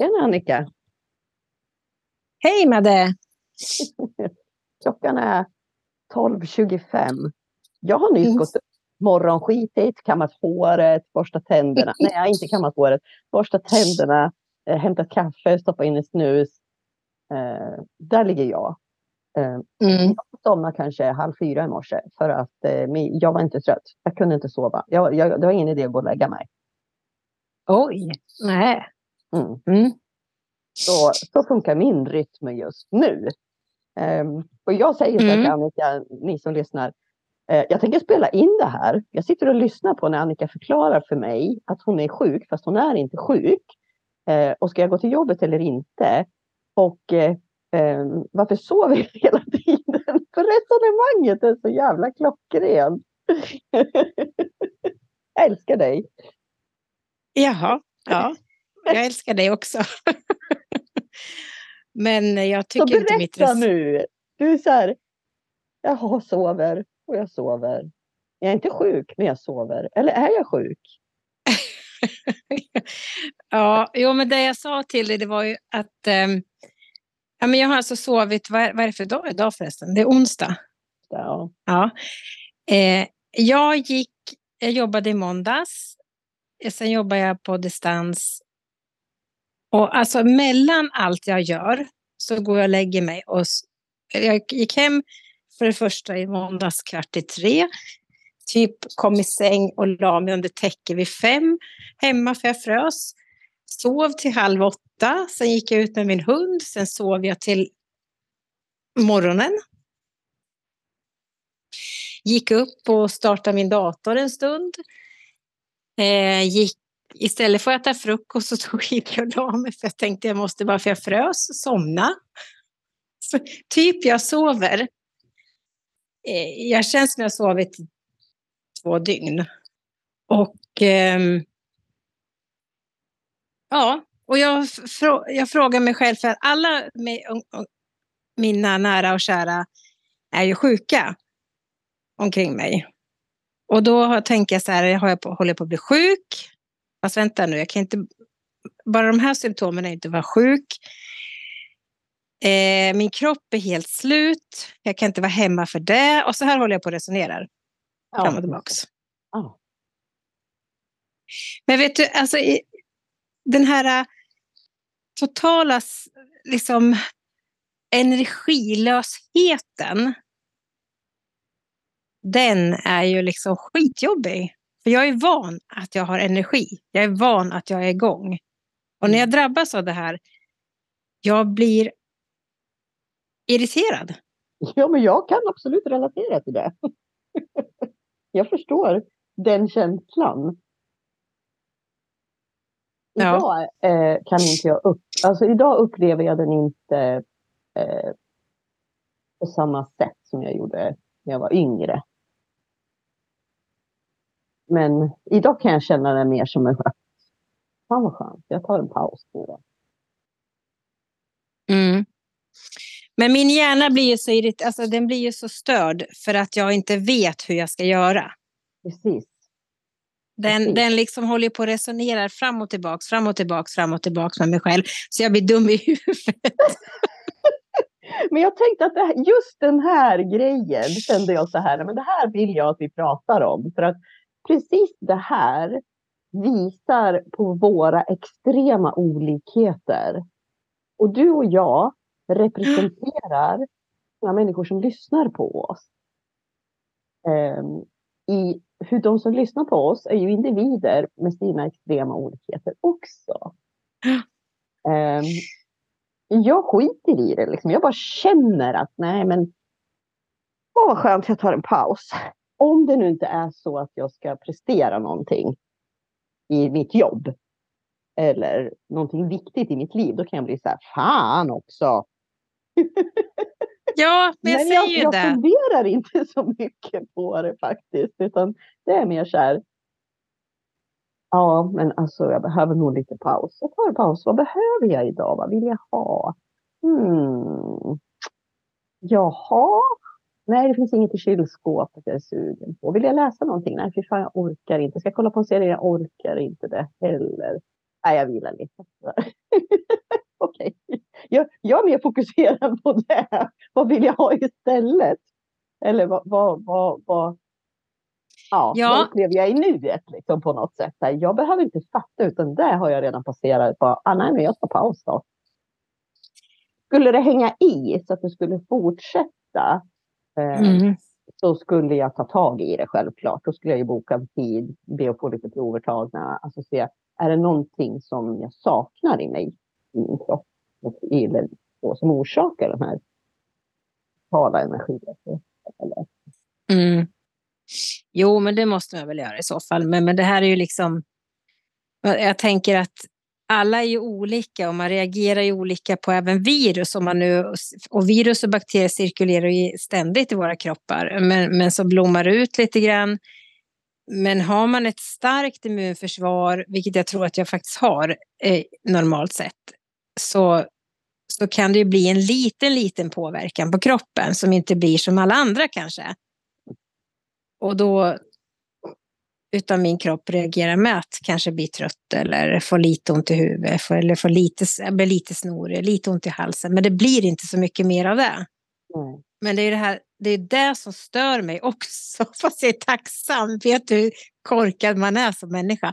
Tjena Annika! Hej Madde! Klockan är 12.25. Jag har nyss Mm. gått upp, morgonskitit, kammat håret, borstat tänderna. Nej, jag har inte kammat håret. Borstat tänderna, eh, hämtat kaffe, stoppat in en snus. Eh, där ligger jag. Eh, Mm. jag somnade kanske halv fyra i morse för att eh, jag var inte trött. Jag kunde inte sova. Jag, jag, det var ingen idé att gå och lägga mig. Oj, nej. Mm. Mm. Så, så funkar min rytm just nu. Ehm, och jag säger så här till Mm. Annika, ni som lyssnar. eh, jag tänker spela in det här. Jag sitter och lyssnar på när Annika förklarar för mig att hon är sjuk, fast hon är inte sjuk. Eh, och ska jag gå till jobbet eller inte? Och eh, ehm, varför sover jag hela tiden? För resonemanget är så jävla klockrent. jag älskar dig. Jaha, ja. Jag älskar dig också. Men jag Så tycker inte mitt berätta nu. Du är så här, jag sover och jag sover. Jag är inte sjuk, men jag sover. Eller är jag sjuk? Ja, jo, men det jag sa till dig det var ju att ehm, ja, men jag har alltså sovit, vad är, vad är det för dag idag förresten? Det är onsdag. Ja. Ja. Eh, jag gick, jag jobbade i måndags, eh, sen jobbar jag på distans. Och alltså mellan allt jag gör så går jag och lägger mig. Och jag gick hem för det första i måndags kvart i tre. Typ kom i säng och la mig under täcke vid fem hemma för jag frös. Sov till halv åtta, sen gick jag ut med min hund, sen sov jag till morgonen. Gick upp och startade min dator en stund. Eh, gick, istället för att äta frukost så tog gick jag och la mig för jag tänkte jag måste bara för jag frös somna. Så, typ jag sover. Eh, jag känns som jag har sovit två dygn. Och eh, ja, och jag, frå, jag frågar mig själv för alla mina nära och kära är ju sjuka omkring mig. Och då tänker jag så här, har jag på, håller jag på att bli sjuk? Fast vänta nu, jag kan inte... Bara de här symptomen är inte vara sjuk. Eh, min kropp är helt slut. Jag kan inte vara hemma för det. Och så här håller jag på och resonerar fram och tillbaks. Ja. Men vet du, alltså i, den här äh, totala liksom, energilösheten. Den är ju liksom skitjobbig. För jag är van att jag har energi. Jag är van att jag är igång. Och när jag drabbas av det här, jag blir irriterad. ja, men jag kan absolut relatera till det. jag förstår den känslan. Ja. Idag eh, kan inte jag upp... Alltså idag upplever jag den inte eh, på samma sätt som jag gjorde när jag var yngre. Men idag kan jag känna det mer som en skön. Fan vad skönt, jag tar en paus nu då. Mm. Men min hjärna blir ju så irrit- alltså, den blir ju så störd för att jag inte vet hur jag ska göra. Precis. Den, Precis. den liksom håller på och resonerar fram och tillbaks, fram och tillbaks, fram och tillbaks med mig själv. Så jag blir dum i huvudet. Men jag tänkte att här, just den här grejen kände jag så här, men det här vill jag att vi pratar om. För att precis det här visar på våra extrema olikheter. Och du och jag representerar många människor som lyssnar på oss. Ehm, i hur de som lyssnar på oss är ju individer med sina extrema olikheter också. Ehm, jag skiter i det. Liksom. Jag bara känner att nej men åh vad skönt jag tar en paus. Om det nu inte är så att jag ska prestera någonting i mitt jobb. Eller någonting viktigt i mitt liv. Då kan jag bli så här, fan också. Ja, men jag Men säger jag, ju jag det. funderar inte så mycket på det faktiskt. Utan det är mer så här. Ja, men alltså jag behöver nog lite paus. Jag tar en paus. Vad behöver jag idag? Vad vill jag ha? Hmm. Jaha. Nej, det finns inget i kylskåpet jag är sugen på. Vill jag läsa någonting? Nej, fy fan, jag orkar inte. Ska jag kolla på en serie? Jag orkar inte det heller. Nej, jag vilar lite. Okej. Jag, jag är mer fokuserad på det. Vad vill jag ha istället? Eller vad, vad, vad, vad, ja, Ja. upplever jag i nuet liksom, på något sätt? Jag behöver inte fatta utan det har jag redan passerat. Bara, ah, nej, men jag tar paus då. Skulle det hänga i så att det skulle fortsätta Mm. så skulle jag ta tag i det självklart. Då skulle jag ju boka en tid, be att få lite prover tagna. Alltså se, är det någonting som jag saknar i mig, i min kropp, eller så, som orsakar den här totala energilösheten? Eller? Mm. Jo, men det måste man väl göra i så fall. Men, men det här är ju liksom... Jag tänker att alla är ju olika och man reagerar ju olika på även virus. Om man nu, och virus och bakterier cirkulerar ju ständigt i våra kroppar, men, men så blommar det ut lite grann. Men har man ett starkt immunförsvar, vilket jag tror att jag faktiskt har eh, normalt sett, så, så kan det ju bli en liten, liten påverkan på kroppen som inte blir som alla andra kanske. Och då utan min kropp reagerar med att kanske bli trött eller få lite ont i huvudet få- eller få lite, bli lite snorig, lite ont i halsen. Men det blir inte så mycket mer av det. Nej. Men det är det här, det är det som stör mig också, fast jag är tacksam. Vet du hur korkad man är som människa?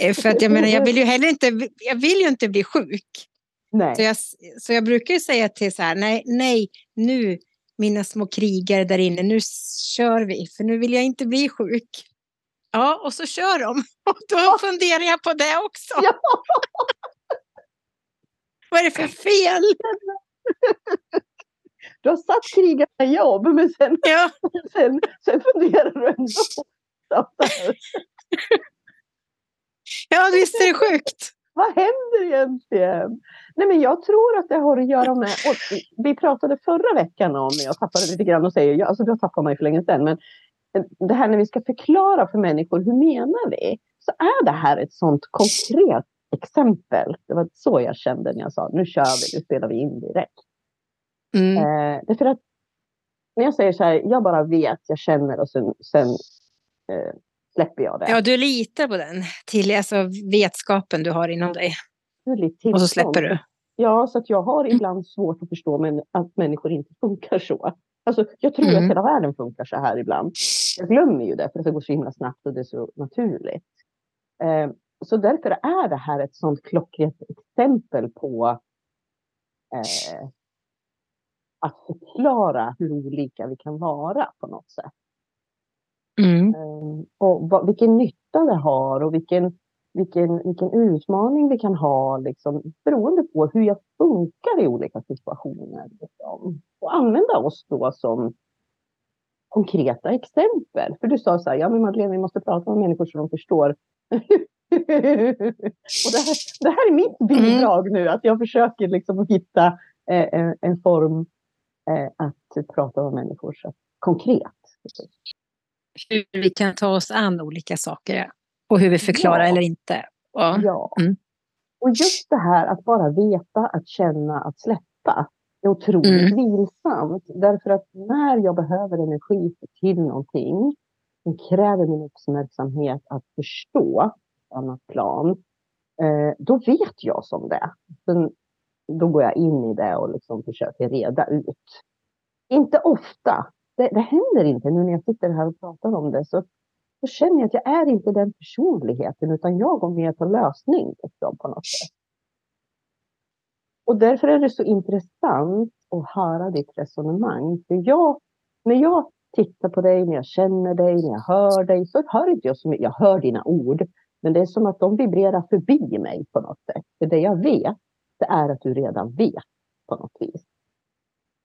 Eh, För att jag menar, jag vill ju heller inte, jag vill ju inte bli sjuk. Nej. Så jag, så jag brukar ju säga till så här, nej, nej, nu mina små krigare där inne, nu kör vi, för nu vill jag inte bli sjuk. Ja, och så kör de. Och då funderar jag på det också. Ja. Vad är det för fel? Du har satt krigarna i jobb, men sen, Ja, sen, sen funderar du ändå ja visst är det sjukt. vad händer egentligen? Nej, men jag tror att det har att göra med, vi pratade förra veckan om, jag tappade lite grann och säger, alltså du har tappat mig för länge sedan, men det här när vi ska förklara för människor, hur menar vi? Så är det här ett sånt konkret exempel. Det var så jag kände när jag sa, nu kör vi, nu spelar vi in direkt. Mm. Eh, därför att när jag säger så här, jag bara vet, jag känner och sen, sen eh, släpper jag det. Ja, du litar på den, till alltså vetskapen du har inom dig. Och så släpper du. Ja, så att jag har ibland svårt att förstå men, att människor inte funkar så. Alltså, jag tror Mm. att hela världen funkar så här ibland. Jag glömmer ju det för det går så himla snabbt och det är så naturligt. Eh, så därför är det här ett sånt klockrent exempel på eh, att förklara hur olika vi kan vara på något sätt. Mm. Eh, och vad, vilken nytta det har och vilken, vilken, vilken utmaning vi kan ha liksom, beroende på hur jag funkar i olika situationer. Liksom. Och använda oss då som konkreta exempel. För du sa så här, ja men Madeleine vi måste prata med människor så de förstår. och det, här, det här är mitt bidrag nu, att jag försöker liksom hitta eh, en, en form eh, att prata med människor så konkret. Hur vi kan ta oss an olika saker. Och hur vi förklarar Ja. eller inte. Ja. Ja. Mm. Och just det här att bara veta, att känna, att släppa är otroligt Mm. vilsamt. Därför att när jag behöver energi till någonting som kräver min uppmärksamhet att förstå på annat plan, eh, då vet jag som det. Sen, då går jag in i det och liksom försöker reda ut. Inte ofta. Det, det händer inte nu när jag sitter här och pratar om det. Så, då känner jag att jag är inte den personligheten utan jag går med på lösning liksom, på något sätt. Och därför är det så intressant att höra ditt resonemang. För jag, när jag tittar på dig, när jag känner dig, när jag hör dig, så hör inte jag så mycket. Jag hör dina ord, men det är som att de vibrerar förbi mig på något sätt. För det jag vet, det är att du redan vet på något vis.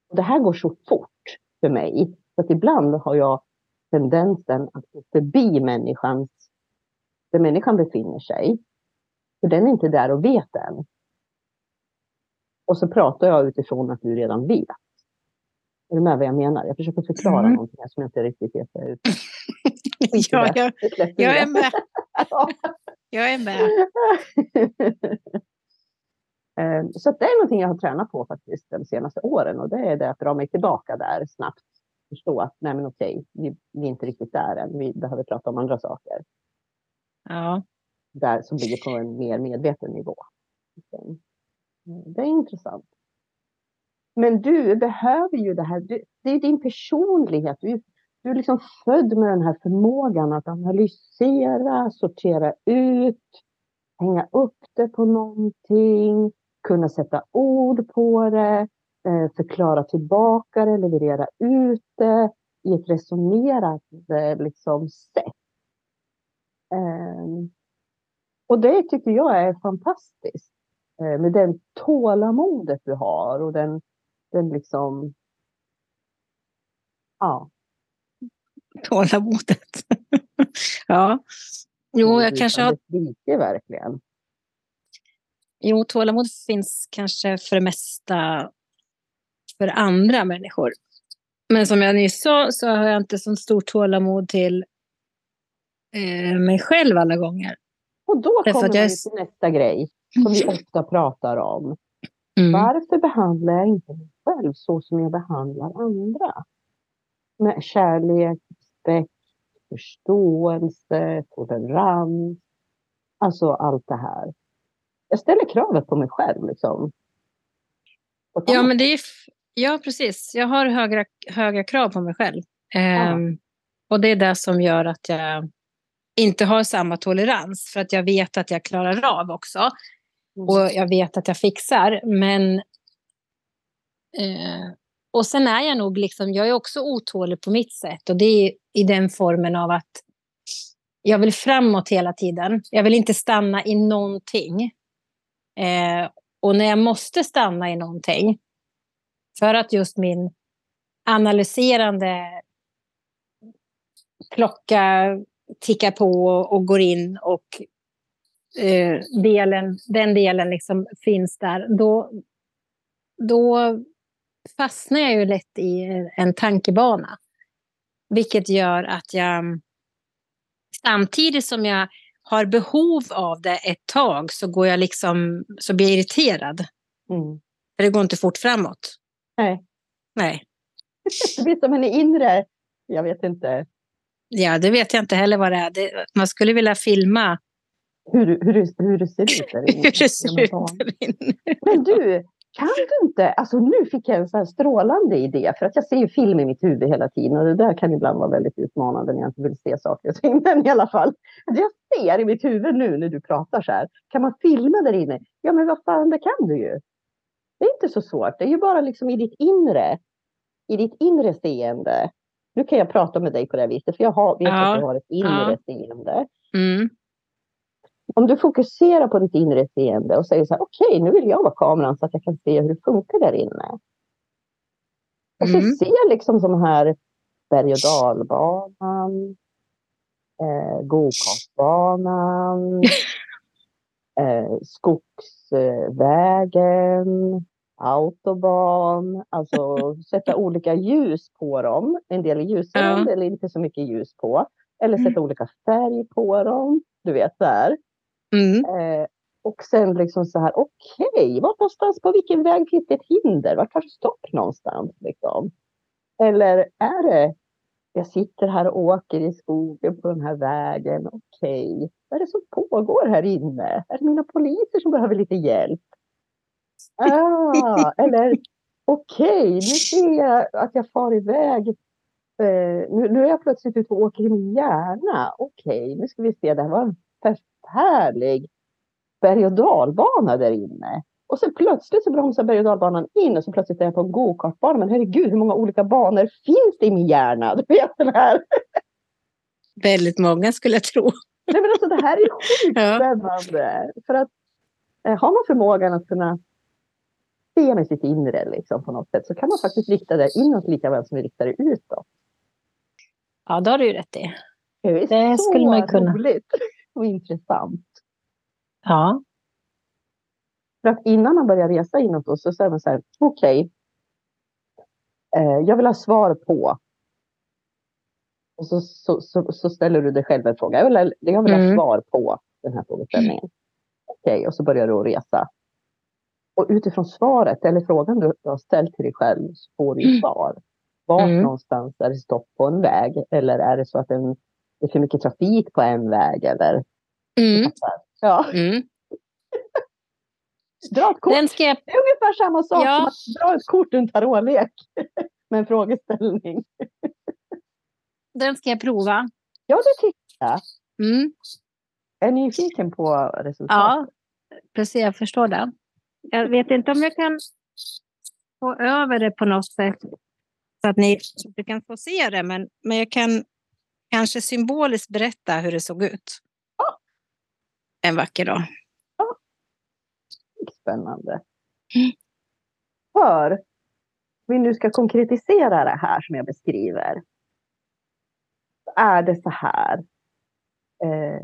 Och det här går så fort för mig, så att ibland har jag tendensen att gå förbi människans, där människan befinner sig. För den är inte där och vet än. Och så pratar jag utifrån att du redan vet. Är du med vad jag menar? Jag försöker förklara Mm. någonting här som jag inte riktigt vet. Ut. Ja, jag, Det släpper jag vi är med. Ja. Jag är med. Så det är någonting jag har tränat på faktiskt de senaste åren och det är det att dra mig tillbaka där snabbt. Förstå att nej men okej, vi, vi är inte riktigt där än. Vi behöver prata om andra saker. Ja. Där som ligger på en mer medveten nivå. det är intressant. Men du behöver ju det här. Du, det är din personlighet. Du, du är liksom född med den här förmågan att analysera, sortera ut, hänga upp det på någonting, kunna sätta ord på det, förklara tillbaka det, leverera ut det i ett resonerande liksom, sätt. Ehm, och det tycker jag är fantastiskt. Eh, med den tålamodet du har och den, den liksom... Ja. Tålamodet. ja. Jo, jag kanske har... Rike, verkligen. Jo, tålamod finns kanske för det mesta för andra människor. Men som jag nyss sa så har jag inte så stort tålamod till eh, mig själv alla gånger. Och då kommer vi till nästa grej som vi ofta pratar om. Mm. Varför behandlar jag inte mig själv så som jag behandlar andra? Med kärlek, respekt, förståelse, tolerans. Alltså allt det här. Jag ställer kravet på mig själv. Liksom. Ja, men det är, ja, precis. Jag har höga, höga krav på mig själv. Ehm, och det är det som gör att jag inte har samma tolerans. För att jag vet att jag klarar av också. Mm. Och jag vet att jag fixar. Men... Eh, och sen är jag nog liksom, jag är också otålig på mitt sätt. Och det är i den formen av att jag vill framåt hela tiden. Jag vill inte stanna i någonting. Eh, och när jag måste stanna i någonting, för att just min analyserande klocka tickar på och går in och eh, delen, den delen liksom finns där, då, då fastnar jag ju lätt i en tankebana. Vilket gör att jag samtidigt som jag har behov av det ett tag så går jag liksom, så blir jag irriterad. Mm. För det går inte fort framåt. Nej. Nej. Det blir som en inre, jag vet inte. Ja, det vet jag inte heller vad det är. Det, man skulle vilja filma hur, hur, hur det ser ut där inne. hur det ser ut där inne. Men du, kan du inte, alltså nu fick jag en sån här strålande idé, för att jag ser ju film i mitt huvud hela tiden och det där kan ibland vara väldigt utmanande när jag inte vill se saker och ting. Men i alla fall, det jag ser i mitt huvud nu när du pratar så här, kan man filma där inne? Ja men vad fan, det kan du ju. Det är inte så svårt, det är ju bara liksom i ditt inre, i ditt inre seende. Nu kan jag prata med dig på det här viset, för jag har, vet ja. att jag har ett inre ja. seende. Mm om du fokuserar på ditt inre seende och säger så här, okej, okay, nu vill jag vara kameran så att jag kan se hur det funkar där inne. Och så mm. ser liksom som här berg och dalbanan, eh, gokartbanan, eh, skogsvägen, autobahn. Alltså sätta olika ljus på dem. En del är ljusare, ja. en del är inte så mycket ljus på. Eller sätta mm. olika färg på dem. Du vet där. Mm. Eh, och sen liksom så här, okej, okay, var någonstans på vilken väg finns det ett hinder? Var tar det stopp någonstans? Liksom? Eller är det, jag sitter här och åker i skogen på den här vägen, okej, okay. vad är det som pågår här inne? Är det mina poliser som behöver lite hjälp? Ah, eller okej, okay, nu ser jag att jag far iväg. Eh, nu, nu är jag plötsligt ute och åker i min hjärna. Okej, nu ska vi se, det här var en härlig berg och dalbana där inne. Och sen plötsligt så bromsar berg och dalbanan in och så plötsligt är jag på en gokartbana. Men herregud, hur många olika banor finns det i min hjärna? Du vet den här. Väldigt många skulle jag tro. Nej, men alltså, det här är sjukt ja. spännande. För att eh, har man förmågan att kunna se med sitt inre liksom, på något sätt så kan man faktiskt rikta det inåt lika väl som vi riktar det utåt. Ja, det har du ju rätt i. Det, är det skulle man kunna. roligt och intressant. Ja. För att innan man börjar resa inåt så säger man så här, okej, okay, eh, jag vill ha svar på. Och så, så, så, så, ställer du dig själv en fråga. Jag vill, jag vill ha mm. svar på den här frågeställningen. Okej, okay, och så börjar du resa. Och utifrån svaret eller frågan du har ställt till dig själv så får du mm. svar. Vart mm. någonstans är det stopp på en väg? Eller är det så att en det är för mycket trafik på en väg eller... Mm. Ja. Mm. Dra ett kort. Den ska jag... Det är ungefär samma sak Ja. som att dra ett kort ur en tarotlek med en frågeställning. Den ska jag prova. Ja, det tycker jag. Mm. Är ni nyfiken på resultatet? Ja, precis. Jag förstår det. Jag vet inte om jag kan få över det på något sätt så att ni du kan få se det, men, men jag kan kanske symboliskt berätta hur det såg ut. Ja. En vacker dag. Spännande. Mm. För, om vi nu ska konkretisera det här som jag beskriver. Är det så här. Eh,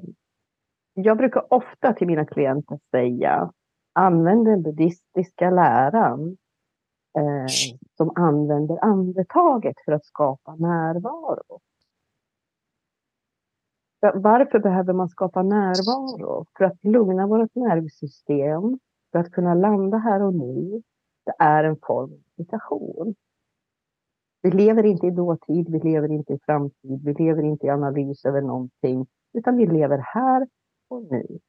jag brukar ofta till mina klienter säga, använd den buddhistiska läran eh, som använder andetaget för att skapa närvaro. Va- Varför behöver man skapa närvaro? För att lugna vårt nervsystem, för att kunna landa här och nu. Det är en form av meditation. Vi lever inte i dåtid, vi lever inte i framtid, vi lever inte i analys över någonting, utan vi lever här och nu.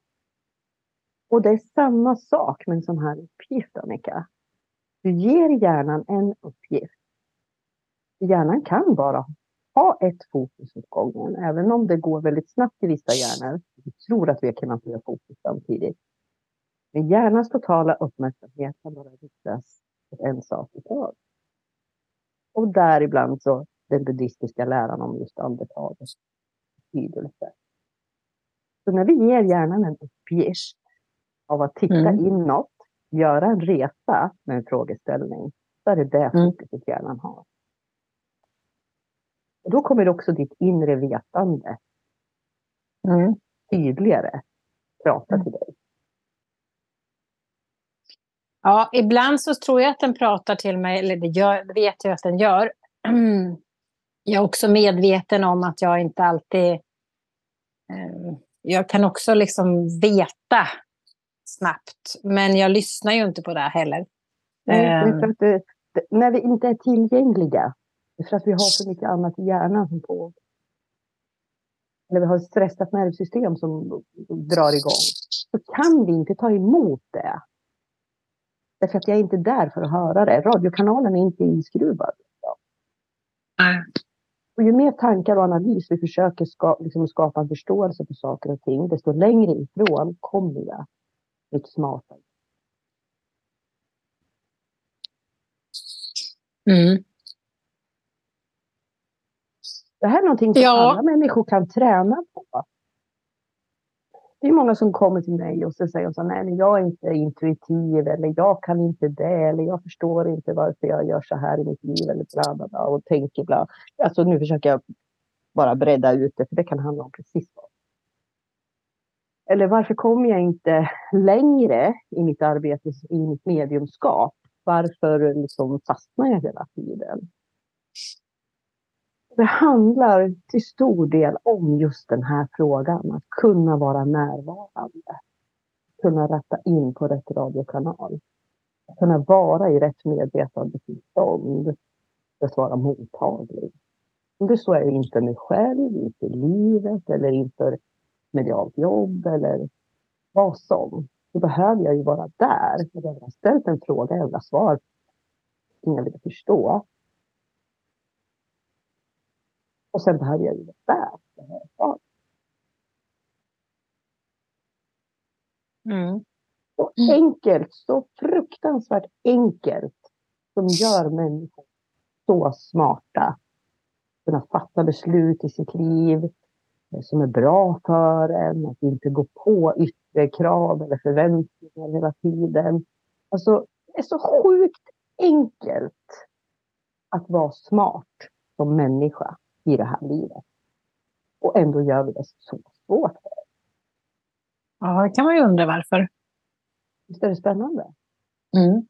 Och det är samma sak med en sån här uppgift, Annika. Du ger hjärnan en uppgift. Hjärnan kan bara ha ett fokus åt gången, även om det går väldigt snabbt i vissa hjärnor. Vi tror att vi kan ha fokus samtidigt. Men hjärnans totala uppmärksamhet kan bara riktas åt en sak i taget. Och däribland så den buddhistiska läran om just andetagets betydelse. Så när vi ger hjärnan en uppgift av att titta Mm. inåt, göra en resa med en frågeställning, så är det det Mm. fokuset hjärnan har. Och då kommer också ditt inre vetande Mm. tydligare prata Mm. till dig. Ja, ibland så tror jag att den pratar till mig, eller det, gör, vet jag att den gör. Jag är också medveten om att jag inte alltid... Eh, jag kan också liksom veta snabbt, men jag lyssnar ju inte på det heller. Nej, Ehm. det, det, när vi inte är tillgängliga, det är för att vi har för mycket annat i hjärnan som pågår. Eller vi har ett stressat nervsystem som drar igång. Så kan vi inte ta emot det. Därför att jag är inte där för att höra det. Radiokanalen är inte inskruvad. Och ju mer tankar och analys vi försöker ska, liksom skapa en förståelse för saker och ting, desto längre ifrån kommer jag mitt smarta. Mm. Det här är någonting som Ja. alla människor kan träna på. Det är många som kommer till mig och så säger så nej men jag är inte intuitiv eller jag kan inte det eller jag förstår inte varför jag gör så här i mitt liv eller bla bla bla och tänker bla. Alltså nu försöker jag bara bredda ut det för det kan handla om precis vad. Eller varför kommer jag inte längre i mitt arbete, i mitt mediumskap? Varför liksom fastnar jag hela tiden? Det handlar till stor del om just den här frågan, att kunna vara närvarande. Kunna rätta in på rätt radiokanal. Kunna vara i rätt medvetandetillstånd. Att vara mottaglig. Om det så är inför mig själv, inför livet eller inför medialt jobb eller vad som. Då behöver jag ju vara där. Jag har ställt en fråga, jag vill ha svar. Jag vill förstå. Och sen behöver jag ju vara där. Svaret. Mm. Så Mm. enkelt, så fruktansvärt enkelt som gör människor så smarta. Kunna fatta beslut i sitt liv som är bra för en, att inte gå på yttre krav eller förväntningar hela tiden. Alltså, det är så sjukt enkelt att vara smart som människa i det här livet. Och ändå gör vi det så svårt. Ja, det kan man ju undra varför. Visst är det spännande? Mm.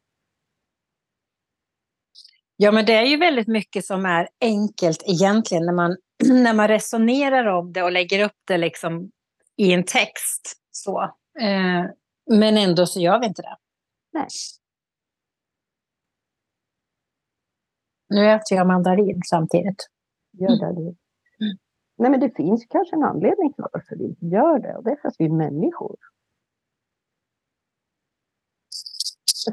Ja, men det är ju väldigt mycket som är enkelt egentligen när man, när man resonerar om det och lägger upp det liksom i en text. Så. Eh, men ändå så gör vi inte det. Nej. Nu äter jag mandarin samtidigt. Gör det du. Nej, men det finns kanske en anledning till varför vi inte gör det. Och det är för att vi är människor.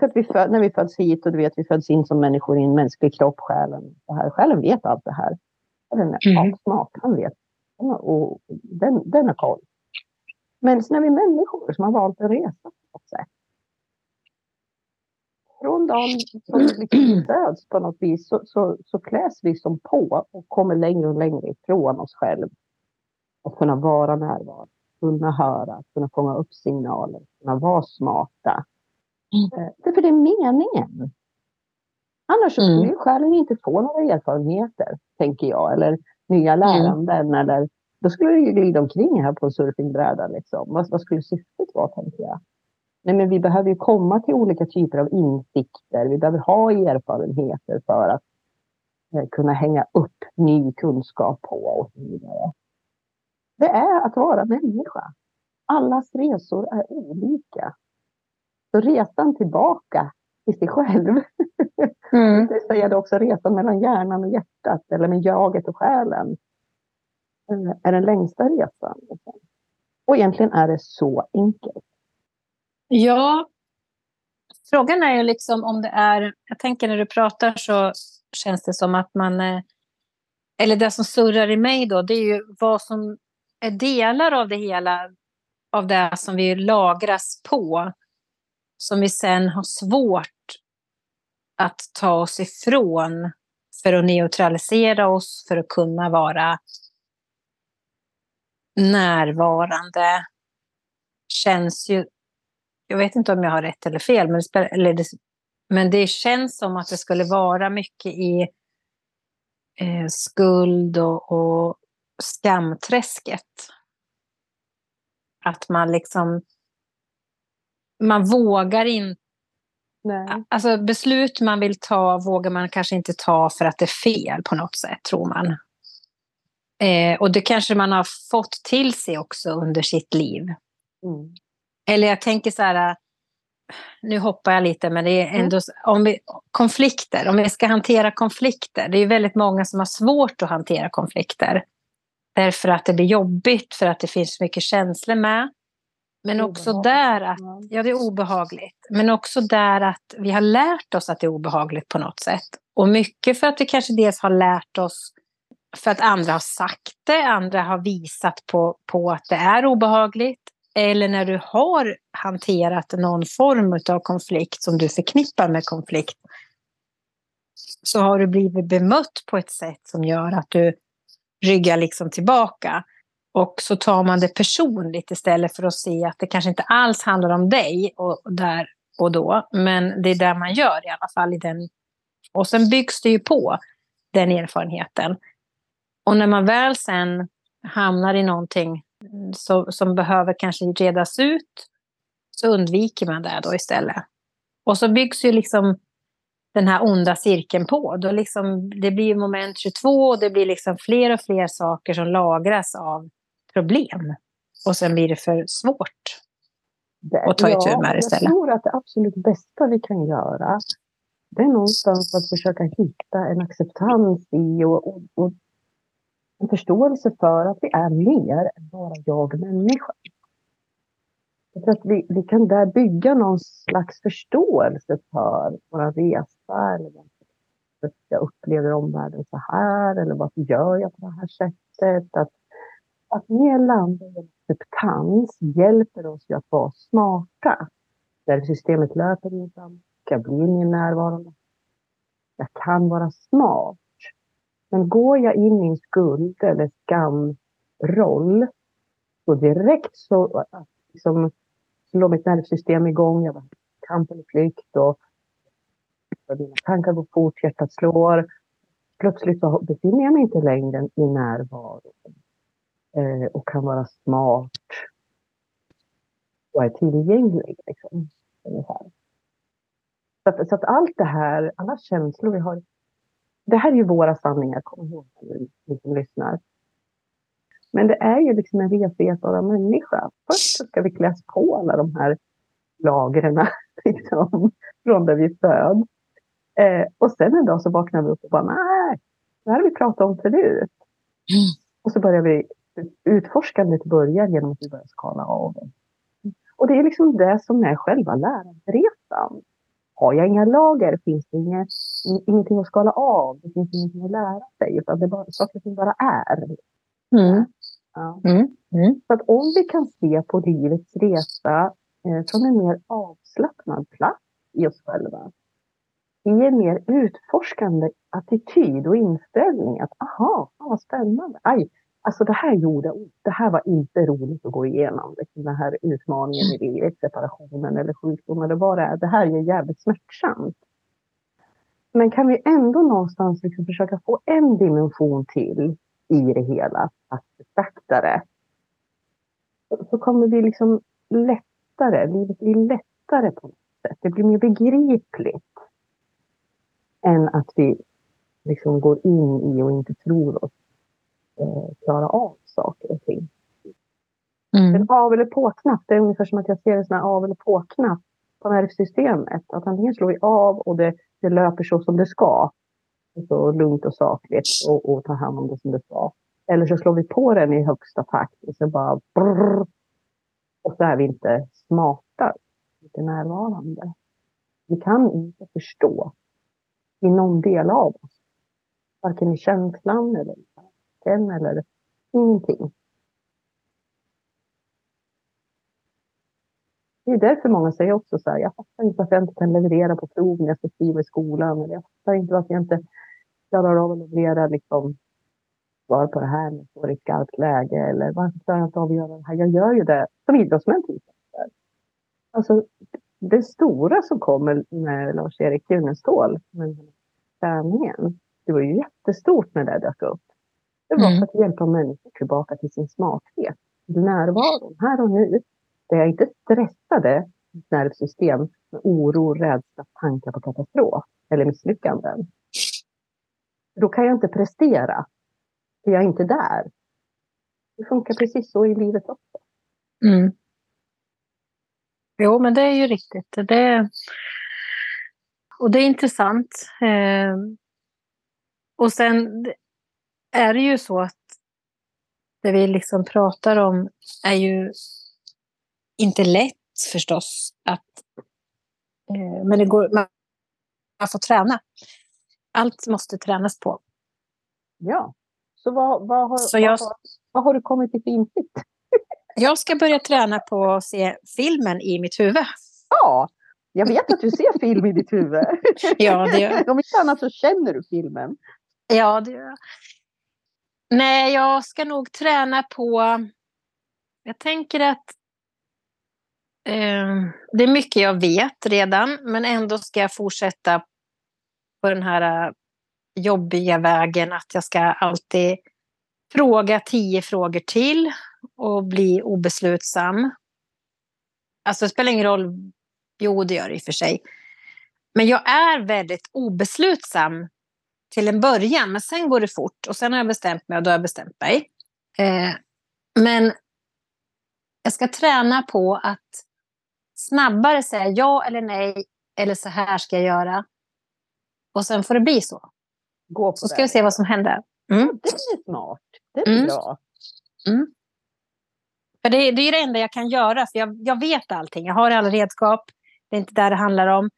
För att vi föd, när vi föds hit och du vet, vi föds in som människor i en mänsklig kropp, själen. Det här. Själen vet allt det här. Den är mm. smart, han vet. Och den, den har koll. Men sen är vi människor som har valt att resa på något sätt. Från dagen som vi liksom föds på något vis så, så, så kläs vi som på och kommer längre och längre ifrån oss själva. Att kunna vara närvarande, kunna höra, kunna fånga upp signaler, kunna vara smarta. Mm. Eh, det är för det är meningen. Annars mm. skulle ju själen inte få några erfarenheter, tänker jag, eller nya mm. läranden. Mm. Eller, då skulle det ju glida omkring här på en surfingbräda. Liksom. Vad, vad skulle syftet vara, tänker jag? Nej, men vi behöver ju komma till olika typer av insikter. Vi behöver ha erfarenheter för att eh, kunna hänga upp ny kunskap på och så vidare. Det är att vara människa. Allas resor är olika. Så resan tillbaka till sig själv, mm. det säger också resan mellan hjärnan och hjärtat, eller med jaget och själen, eh, är den längsta resan. Och egentligen är det så enkelt. Ja, frågan är ju liksom om det är, jag tänker när du pratar så känns det som att man, eh, eller det som surrar i mig då, det är ju vad som är delar av det hela, av det som vi lagras på, som vi sen har svårt att ta oss ifrån för att neutralisera oss, för att kunna vara närvarande, känns ju jag vet inte om jag har rätt eller fel, men det, eller det, men det känns som att det skulle vara mycket i eh, skuld och, och skamträsket. Att man liksom, man vågar inte Alltså beslut man vill ta vågar man kanske inte ta för att det är fel på något sätt, tror man. Eh, och det kanske man har fått till sig också under sitt liv. Mm. Eller jag tänker så här, nu hoppar jag lite, men det är mm. ändå om vi, konflikter, om vi ska hantera konflikter. Det är väldigt många som har svårt att hantera konflikter. Därför att det blir jobbigt, för att det finns mycket känslor med. Men också där att, ja det är obehagligt, men också där att vi har lärt oss att det är obehagligt på något sätt. Och mycket för att vi kanske dels har lärt oss för att andra har sagt det, andra har visat på, på att det är obehagligt eller när du har hanterat någon form av konflikt som du förknippar med konflikt så har du blivit bemött på ett sätt som gör att du ryggar liksom tillbaka. Och så tar man det personligt istället för att se att det kanske inte alls handlar om dig och där och då. Men det är det man gör i alla fall. I den. Och sen byggs det ju på den erfarenheten. Och när man väl sen hamnar i någonting så, som behöver kanske redas ut, så undviker man det då istället. Och så byggs ju liksom den här onda cirkeln på. Då liksom, det blir moment 22 och det blir liksom fler och fler saker som lagras av problem. Och sen blir det för svårt att ta itu med det istället. Jag tror att det absolut bästa vi kan göra det är någonstans att försöka hitta en acceptans i och, och, och en förståelse för att vi är mer än bara jag människa. För att vi, vi kan där bygga någon slags förståelse för vår resa eller varför jag upplever omvärlden så här eller varför gör jag på det här sättet. Att, att mer landa i acceptans hjälper oss ju att vara smarta. Där systemet löper innan, jag blir mer närvarande. Jag kan vara smart. Men går jag in i en skuld eller skamroll, så direkt så liksom, slår mitt nervsystem igång. Jag kamp eller flykt och mina tankar går fort, hjärtat slår. Plötsligt så befinner jag mig inte längre i närvaro eh, och kan vara smart och är tillgänglig. Liksom, Så, att, så att allt det här, alla känslor vi har det här är ju våra sanningar, kom ihåg ni som lyssnar. Men det är ju liksom en resa i att vara människa. Först så ska vi kläs på alla de här lagren liksom, från där vi föds. Eh, och sen en dag så vaknar vi upp och bara, nej, det här har vi pratat om förut. Mm. Och så börjar vi, utforskandet börjar genom att vi börjar skala av. Och det är liksom det som är själva läranderesan. har jag inga lager finns det inget, ingenting att skala av. Det finns ingenting att lära sig. Utan det bara, saker och ting bara är. Mm. Ja. Mm. Mm. Så att om vi kan se på livets resa eh, från en mer avslappnad plats i oss själva. I en mer utforskande attityd och inställning. Att aha, fan vad spännande. Aj, alltså det här gjorde ont. Det här var inte roligt att gå igenom. Liksom den här utmaningen i livet, separationen eller sjukdomen. eller vad det är. Det här är jävligt smärtsamt. Men kan vi ändå någonstans liksom försöka få en dimension till i det hela, att betrakta det, så kommer vi liksom lättare, livet blir lättare på något sätt. Det blir mer begripligt än att vi liksom går in i och inte tror oss eh, klara av saker och ting. Mm. En av eller på-knapp, det är ungefär som att jag ser en sån här av eller på-knapp på nervsystemet. Att antingen slår vi av och det, det löper så som det ska. Så lugnt och sakligt och, och tar hand om det som det ska. Eller så slår vi på den i högsta takt och så bara brrr, och så är vi inte smarta, inte närvarande. Vi kan inte förstå i någon del av oss. Varken i känslan eller i nacken eller ingenting. Det är därför många säger också så här, jag fattar inte varför jag inte kan leverera på prov när jag ska skriva i skolan. Eller jag fattar inte varför jag inte klarar av att leverera liksom, svar på det här när jag står i ett skarpt läge. Eller varför klarar jag inte av att göra det här? Jag gör ju det som idrottsmän till exempel. Alltså, det stora som kommer med Lars-Erik Junestål, med träningen, det var ju jättestort när det dök upp. Det var Mm. för att hjälpa människor tillbaka till sin smarthet, närvaron, här och nu. Där jag inte stressade mitt nervsystem med oro, rädsla, tankar på katastrof eller misslyckanden. Då kan jag inte prestera, för jag är inte där. Det funkar precis så i livet också. Mm. Jo, men det är ju riktigt. Det, och det är intressant. Eh, och sen är det ju så att det vi liksom pratar om är ju inte lätt förstås. Att, eh, men det går, man, man får träna. Allt måste tränas på. Ja. Så vad, vad, har, Så jag- vad, har, vad har du kommit till för insikt? Jag ska börja träna på att se filmen i mitt huvud. Ja, jag vet att du ser film i ditt huvud. Ja, det gör jag. Om inte annat så känner du filmen. Ja, det gör jag. Nej, jag ska nog träna på... Jag tänker att eh, det är mycket jag vet redan, men ändå ska jag fortsätta på den här äh, jobbiga vägen att jag ska alltid fråga tio frågor till och bli obeslutsam. Alltså det spelar ingen roll. Jo, det gör det i och för sig. Men jag är väldigt obeslutsam till en början, men sen går det fort och sen har jag bestämt mig och då har jag bestämt mig. Eh, men jag ska träna på att snabbare säga ja eller nej eller så här ska jag göra. Och sen får det bli så. Gå på Så ska vi se vad som händer. Mm. Det är smart. Det är Mm. bra. För det, det är det enda jag kan göra, för jag, jag vet allting. Jag har alla redskap. Det är inte där det handlar om.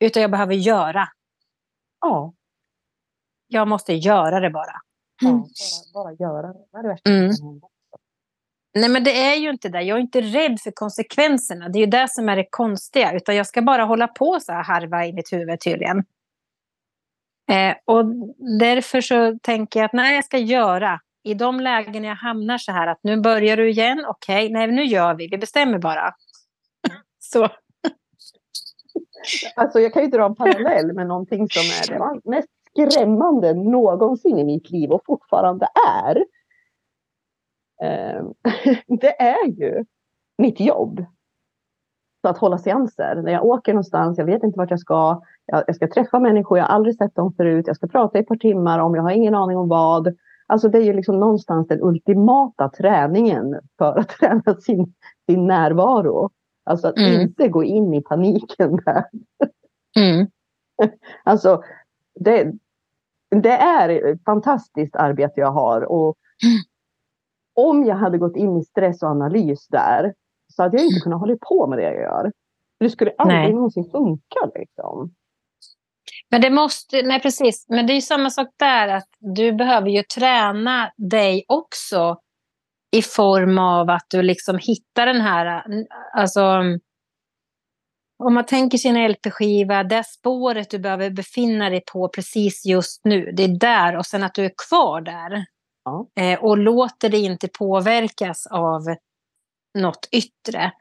Utan jag behöver göra. Ja, Jag måste göra det bara. ja Mm. bara, bara göra det. Vad är det värsta Mm. Nej, men det är ju inte det. Jag är inte rädd för konsekvenserna. Det är ju det som är det konstiga. Utan jag ska bara hålla på så här harva i mitt huvud tydligen. Eh, och därför så tänker jag att nej, jag ska göra. I de lägen jag hamnar så här att nu börjar du igen. Okej, nej, nu gör vi. Vi bestämmer bara. så. Alltså jag kan ju dra en parallell med någonting som är det mest skrämmande någonsin i mitt liv och fortfarande är. Eh, Det är ju mitt jobb. Så att hålla seanser. När jag åker någonstans, jag vet inte vart jag ska. Jag, jag ska träffa människor, jag har aldrig sett dem förut. Jag ska prata i ett par timmar om, jag har ingen aning om vad. Alltså det är ju liksom någonstans den ultimata träningen för att träna sin, sin närvaro. Alltså att Mm. inte gå in i paniken där. Mm. Alltså, det, det är ett fantastiskt arbete jag har. Och om jag hade gått in i stress och analys där så hade jag inte kunnat hålla på med det jag gör. Det skulle aldrig nej. någonsin funka. Liksom. Men det måste, nej precis, men det är samma sak där att du behöver ju träna dig också i form av att du liksom hittar den här, alltså om man tänker sin LP-skiva, det spåret du behöver befinna dig på precis just nu, det är där och sen att du är kvar där. Ja. Eh, och låter dig inte påverkas av något yttre.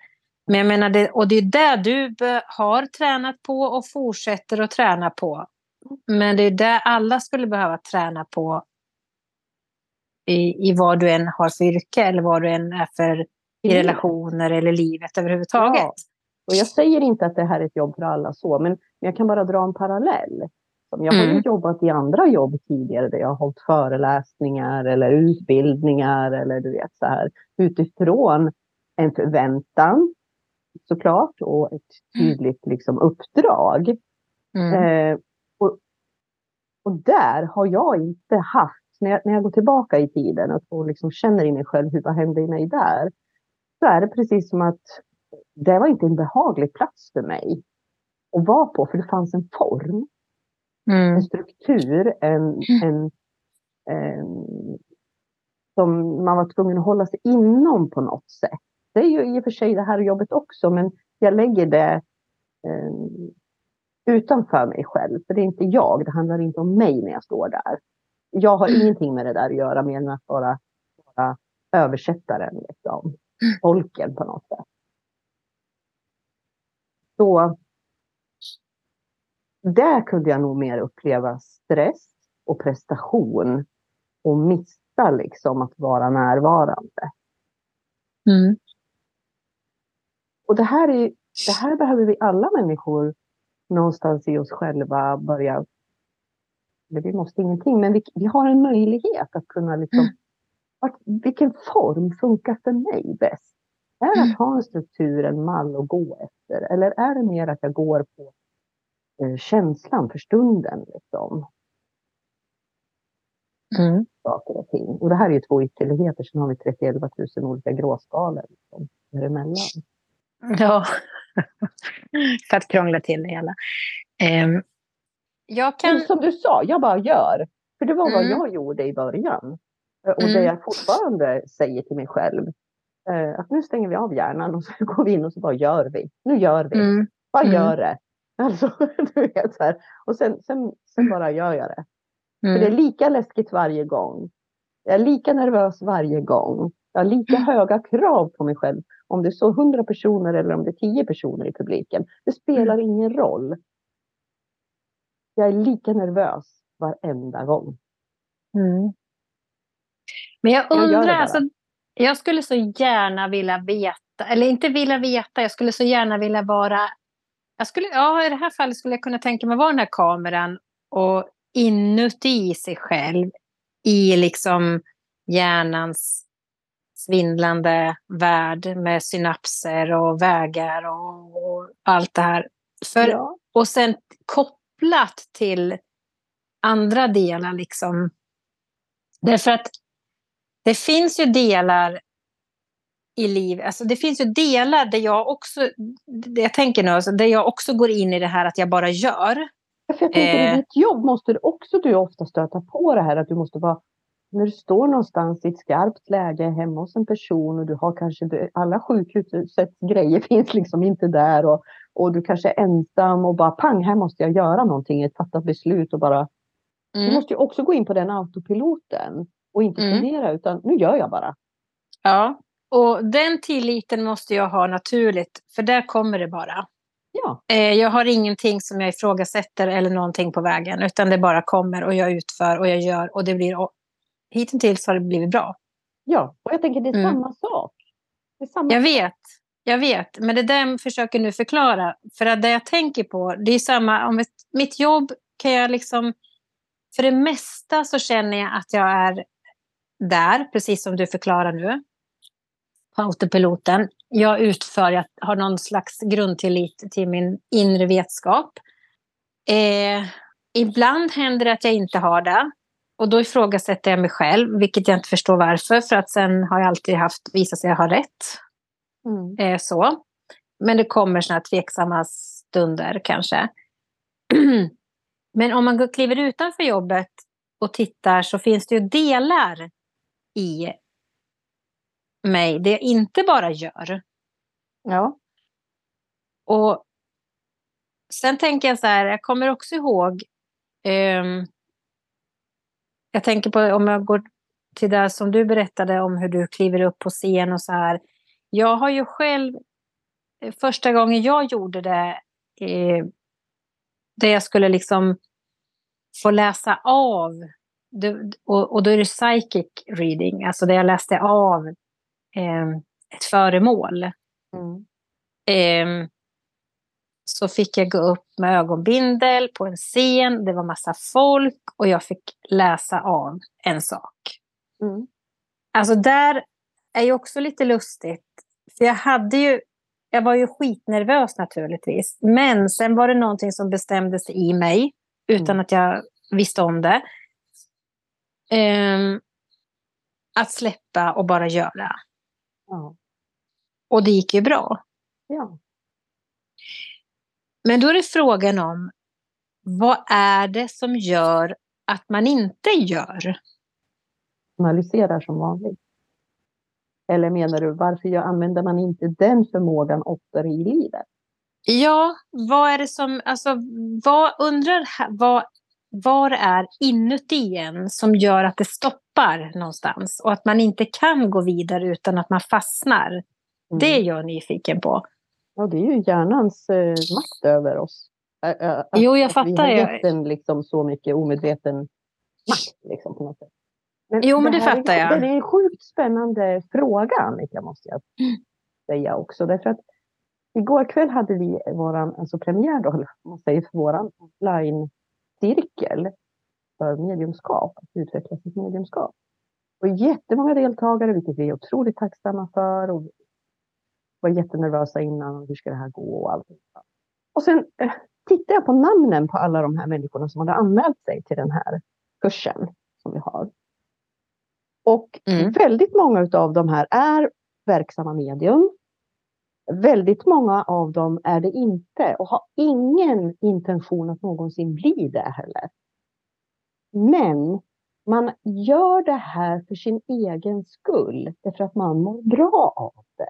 Men jag menar, det, och det är det du har tränat på och fortsätter att träna på. Men det är det alla skulle behöva träna på i, i vad du än har för yrke eller vad du än är för i relationer eller livet överhuvudtaget. Ja. Och jag säger inte att det här är ett jobb för alla så, men jag kan bara dra en parallell. Jag har mm. jobbat i andra jobb tidigare där jag har hållit föreläsningar eller utbildningar eller du vet så här utifrån en förväntan såklart och ett tydligt liksom, uppdrag. Mm. Eh, och, och där har jag inte haft, när jag, när jag går tillbaka i tiden och, och liksom känner i mig själv hur vad hände i mig där, så är det precis som att det var inte en behaglig plats för mig att vara på, för det fanns en form, mm. en struktur, en, en, en, som man var tvungen att hålla sig inom på något sätt. Det är ju i och för sig det här jobbet också, men jag lägger det eh, utanför mig själv. För det är inte jag, det handlar inte om mig när jag står där. Jag har mm. ingenting med det där att göra mer än att vara, vara översättaren, liksom. tolken på något sätt. Så där kunde jag nog mer uppleva stress och prestation och missa liksom att vara närvarande. Mm. Och det här, är, det här behöver vi alla människor någonstans i oss själva börja... vi måste ingenting, men vi, vi har en möjlighet att kunna liksom... Mm. Att, vilken form funkar för mig bäst? Är det att ha en struktur, en mall att gå efter? Eller är det mer att jag går på eh, känslan för stunden? Liksom? Mm. Saker och ting. Och det här är ju två ytterligheter, sen har vi 31 000 olika gråskalor liksom, däremellan. Ja, för att krångla till det hela. Um, jag kan... Men som du sa, jag bara gör. För det var mm. vad jag gjorde i början. Eh, och mm. det jag fortfarande säger till mig själv. Eh, att nu stänger vi av hjärnan och så går vi in och så bara gör vi. Nu gör vi. Mm. Bara mm. gör det. Alltså, du vet, så här. Och sen, sen, sen bara gör jag det. För det är mm. lika läskigt varje gång. Jag är lika nervös varje gång. Jag har lika mm. höga krav på mig själv om det är så 100 personer eller om det är 10 personer i publiken. Det spelar mm. ingen roll. Jag är lika nervös varenda gång. Mm. Men jag undrar, jag, alltså, jag skulle så gärna vilja veta, eller inte vilja veta, jag skulle så gärna vilja vara... Jag skulle, ja, I det här fallet skulle jag kunna tänka mig vara den här kameran och inuti sig själv i liksom hjärnans svindlande värld med synapser och vägar och, och allt det här. För, ja. Och sen kopplat till andra delar. Liksom. Därför att det finns ju delar i livet, alltså det finns ju delar där jag också, det jag tänker nu, alltså där jag också går in i det här att jag bara gör. för jag tänker, eh, I ditt jobb måste du också du ofta stöta på det här att du måste vara när du står någonstans i ett skarpt läge hemma hos en person och du har kanske alla sjukhusets grejer finns liksom inte där och, och du kanske är ensam och bara pang, här måste jag göra någonting, ett fattat beslut och bara. Mm. Du måste ju också gå in på den autopiloten och inte mm. fundera utan nu gör jag bara. Ja, och den tilliten måste jag ha naturligt för där kommer det bara. Ja. Eh, jag har ingenting som jag ifrågasätter eller någonting på vägen utan det bara kommer och jag utför och jag gör och det blir hittills har det blivit bra. Ja, och jag tänker det är mm. samma sak. Det är samma jag vet, jag vet. Men det där jag försöker nu förklara. För att det jag tänker på, det är samma. Om mitt jobb kan jag liksom... För det mesta så känner jag att jag är där, precis som du förklarar nu. På autopiloten. Jag utför, jag har någon slags grundtillit till min inre vetskap. Eh, ibland händer det att jag inte har det. Och då ifrågasätter jag mig själv, vilket jag inte förstår varför. För att sen har jag alltid haft, visat sig ha rätt. Mm. Eh, så. men det kommer såna tveksamma stunder kanske. men om man kliver utanför jobbet och tittar så finns det ju delar i mig det jag inte bara gör. Ja. Och sen tänker jag så här, jag kommer också ihåg um, jag tänker på om jag går till det som du berättade om hur du kliver upp på scen och så här. Jag har ju själv, första gången jag gjorde det, eh, där jag skulle liksom få läsa av, det, och, och, då är det psychic reading, alltså där jag läste av eh, ett föremål. Mm. Eh, så fick jag gå upp med ögonbindel på en scen, det var massa folk och jag fick läsa av en sak. Mm. Alltså där är ju också lite lustigt. För jag hade ju, jag var ju skitnervös naturligtvis. Men sen var det någonting som bestämdes i mig utan mm. att jag visste om det. Um, att släppa och bara göra. Ja. Och det gick ju bra. Ja. Men då är det frågan om vad är det som gör att man inte gör? Analyserar som vanligt. Eller menar du, varför använder man inte den förmågan oftare i livet? Ja, vad är det som, alltså, vad undrar, vad, vad är inuti en som gör att det stoppar någonstans och att man inte kan gå vidare utan att man fastnar? Mm. Det är jag nyfiken på. Ja, det är ju hjärnans eh, makt över oss. Att, jo, jag fattar. Vi har gett den liksom så mycket omedveten makt. Liksom, på något sätt. Men jo, men det, det fattar är, jag. Det är en sjukt spännande fråga, Annika, måste jag säga också. Därför att igår kväll hade vi vår alltså premiär, då, man säger, för vår online-cirkel för mediumskap, att utveckla sitt mediumskap. Och jättemånga deltagare, vilket vi är otroligt tacksamma för. Och var jättenervösa innan. Hur ska det här gå? Och, allt. och sen eh, tittade jag på namnen på alla de här människorna som hade anmält sig till den här kursen som vi har. Och mm. väldigt många av de här är verksamma medium. Väldigt många av dem är det inte och har ingen intention att någonsin bli det heller. Men man gör det här för sin egen skull, därför att man mår bra av det.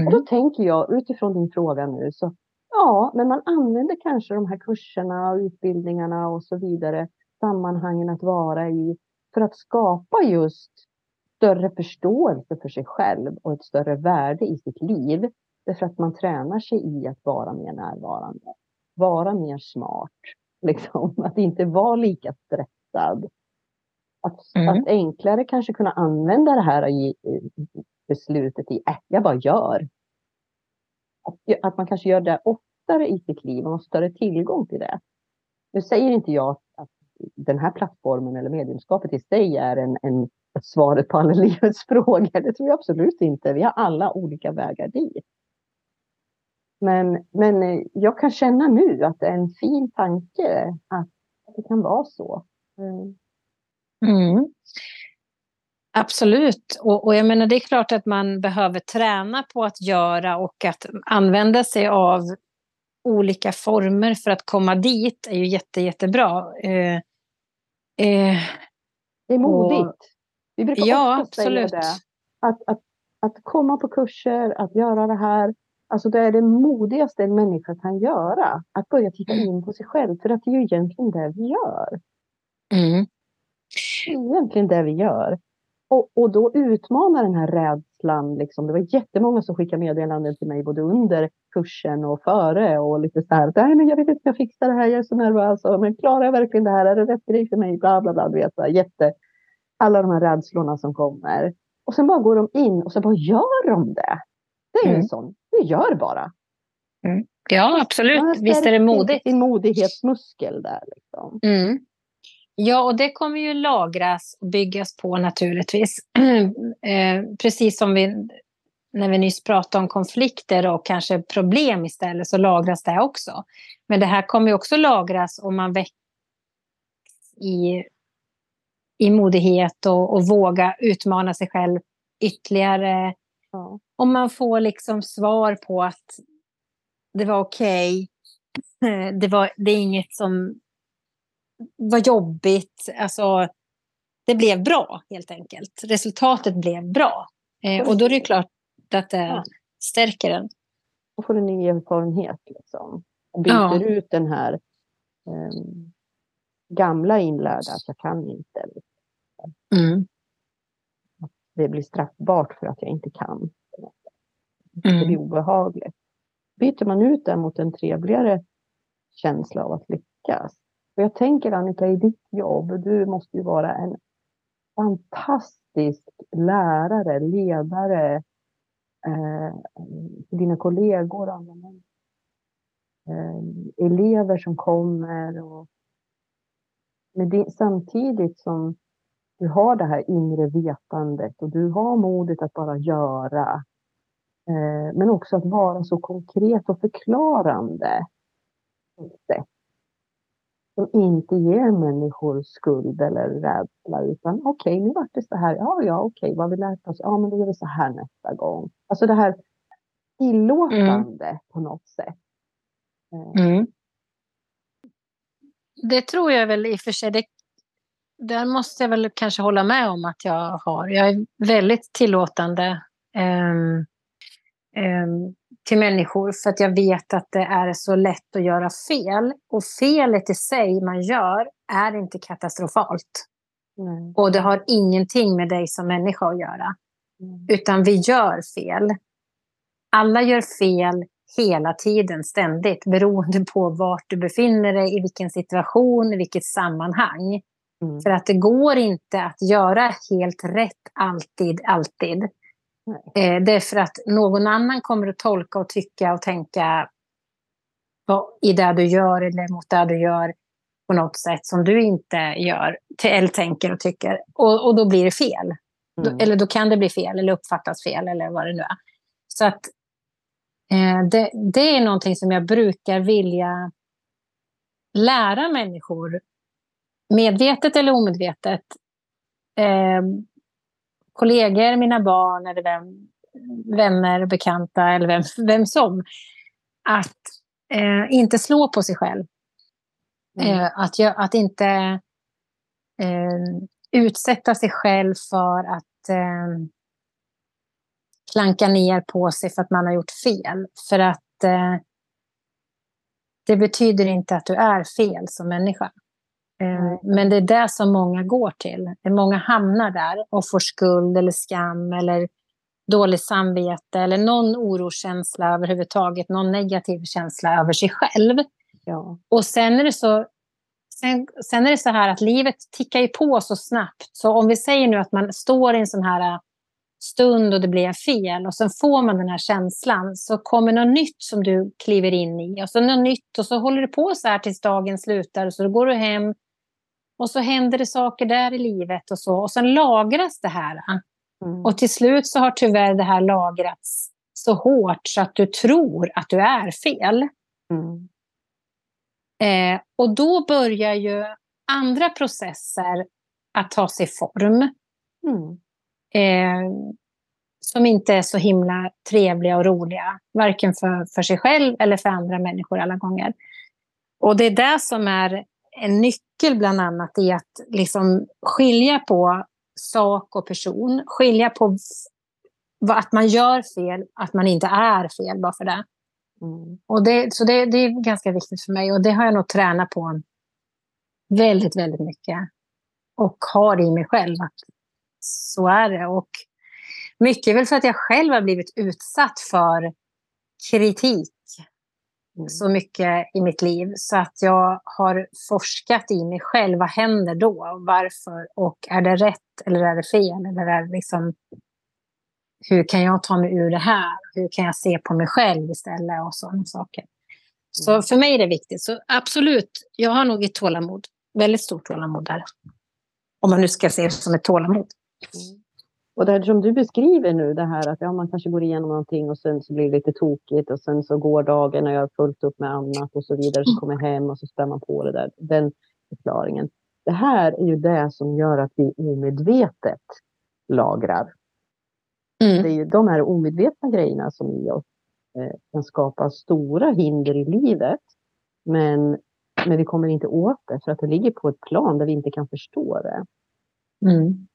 Mm. Och då tänker jag utifrån din fråga nu, så ja, men man använder kanske de här kurserna och utbildningarna och så vidare, sammanhangen att vara i, för att skapa just större förståelse för sig själv och ett större värde i sitt liv. Därför att man tränar sig i att vara mer närvarande, vara mer smart, liksom. att inte vara lika stressad. Att, mm. att enklare kanske kunna använda det här i, beslutet i, äh, jag bara gör. Att, att man kanske gör det oftare i sitt liv och har större tillgång till det. Nu säger inte jag att den här plattformen eller mediumskapet i sig är en, en svaret på alla livets frågor. Det tror jag absolut inte. Vi har alla olika vägar dit. Men, men eh, jag kan känna nu att det är en fin tanke att det kan vara så. Mm. mm. Absolut. Och, och, jag menar, det är klart att man behöver träna på att göra och att använda sig av olika former för att komma dit är ju jätte, jättebra. Eh, eh, det är modigt. Vi brukar ja, ofta absolut. säga det. Att, att, att komma på kurser, att göra det här. Alltså det är det modigaste en människa kan göra. Att börja titta mm. in på sig själv. För att det är ju egentligen det vi gör. Mm. Det är egentligen det vi gör. Och, och då utmana den här rädslan. Liksom. Det var jättemånga som skickade meddelanden till mig både under kursen och före och lite så här. Nej, men jag vet inte om jag fixar det här. Jag är så nervös. Men klarar jag verkligen det här? Är det rätt grej för mig? Bla, bla, bla. Du vet, så här, jätte, alla de här rädslorna som kommer. Och sen bara går de in och så bara gör de det. Det är mm. en sån. Det gör bara. Mm. Ja, absolut. Visst är det modigt. Sin modighetsmuskel där. Liksom. Mm. Ja, och det kommer ju lagras och byggas på naturligtvis. eh, precis som vi, när vi nyss pratade om konflikter och kanske problem istället, så lagras det också. Men det här kommer ju också lagras om man väcks i, i modighet och, och våga utmana sig själv ytterligare. Ja. om man får liksom svar på att det var okej, okay. det, var, det är inget som var jobbigt, alltså det blev bra helt enkelt. Resultatet blev bra. Eh, och då är det klart att det stärker en. Då får du ny erfarenhet. Liksom. Och byter ja. ut den här um, gamla inlärda att jag kan inte. Mm. Det blir straffbart för att jag inte kan. Mm. Det blir obehagligt. Byter man ut den mot en trevligare känsla av att lyckas. För jag tänker Annika, i ditt jobb, du måste ju vara en fantastisk lärare, ledare, eh, dina kollegor, eh, elever som kommer. Och, men samtidigt som du har det här inre vetandet och du har modet att bara göra. Eh, men också att vara så konkret och förklarande. Sätt som inte ger människor skuld eller rädsla utan okej, okay, nu vart det så här. Ja, ja, okej, okay, vad har vi lärt oss? Ja, men då gör vi så här nästa gång. Alltså det här tillåtande mm. på något sätt. Eh. Mm. Det tror jag väl i och för sig. Det, där måste jag väl kanske hålla med om att jag har. Jag är väldigt tillåtande. Um, um, till människor för att jag vet att det är så lätt att göra fel. Och felet i sig man gör är inte katastrofalt. Mm. Och det har ingenting med dig som människa att göra. Mm. Utan vi gör fel. Alla gör fel hela tiden, ständigt, beroende på vart du befinner dig, i vilken situation, i vilket sammanhang. Mm. För att det går inte att göra helt rätt alltid, alltid. Eh, det är för att någon annan kommer att tolka och tycka och tänka i det du gör eller mot det du gör på något sätt som du inte gör eller tänker och tycker. Och, och då blir det fel. Mm. Då, eller då kan det bli fel eller uppfattas fel eller vad det nu är. Så att eh, det, det är någonting som jag brukar vilja lära människor, medvetet eller omedvetet, eh, kollegor, mina barn eller vem, vänner, bekanta eller vem, vem som. Att eh, inte slå på sig själv. Mm. Eh, att, att inte eh, utsätta sig själv för att eh, klanka ner på sig för att man har gjort fel. För att eh, det betyder inte att du är fel som människa. Mm. Men det är det som många går till. Många hamnar där och får skuld eller skam eller dåligt samvete eller någon oroskänsla överhuvudtaget, någon negativ känsla över sig själv. Ja. Och sen är det så Sen, sen, är det så här att livet tickar ju på så snabbt. Så om vi säger nu att man står i en sån här stund och det blir fel och sen får man den här känslan så kommer något nytt som du kliver in i och så något nytt och så håller det på så här tills dagen slutar och så går du hem och så händer det saker där i livet och så. Och sen lagras det här. Mm. Och till slut så har tyvärr det här lagrats så hårt så att du tror att du är fel. Mm. Eh, och då börjar ju andra processer att ta sig form. Mm. Eh, som inte är så himla trevliga och roliga. Varken för, för sig själv eller för andra människor alla gånger. Och det är det som är en nyckel bland annat i att liksom skilja på sak och person. Skilja på att man gör fel, att man inte är fel bara för det. Mm. Och det så det, det, är ganska viktigt för mig och det har jag nog tränat på väldigt, väldigt mycket. Och har i mig själv att så är det. Och mycket väl för att jag själv har blivit utsatt för kritik Mm. så mycket i mitt liv. Så att jag har forskat i mig själv. Vad händer då? Varför? Och är det rätt eller är det fel? Eller är det liksom, hur kan jag ta mig ur det här? Hur kan jag se på mig själv istället? Och sådana saker. Så mm. för mig är det viktigt. Så absolut, jag har nog ett tålamod. Väldigt stort tålamod där. Om man nu ska se det som ett tålamod. Mm. Och det som du beskriver nu, det här att ja, man kanske går igenom någonting och sen så blir det lite tokigt och sen så går dagen och jag har fullt upp med annat och så vidare. Så kommer jag hem och så spär man på det där. Den förklaringen. Det här är ju det som gör att vi omedvetet lagrar. Mm. Det är ju de här omedvetna grejerna som i oss eh, kan skapa stora hinder i livet. Men, men vi kommer inte åt det för att det ligger på ett plan där vi inte kan förstå det. Mm.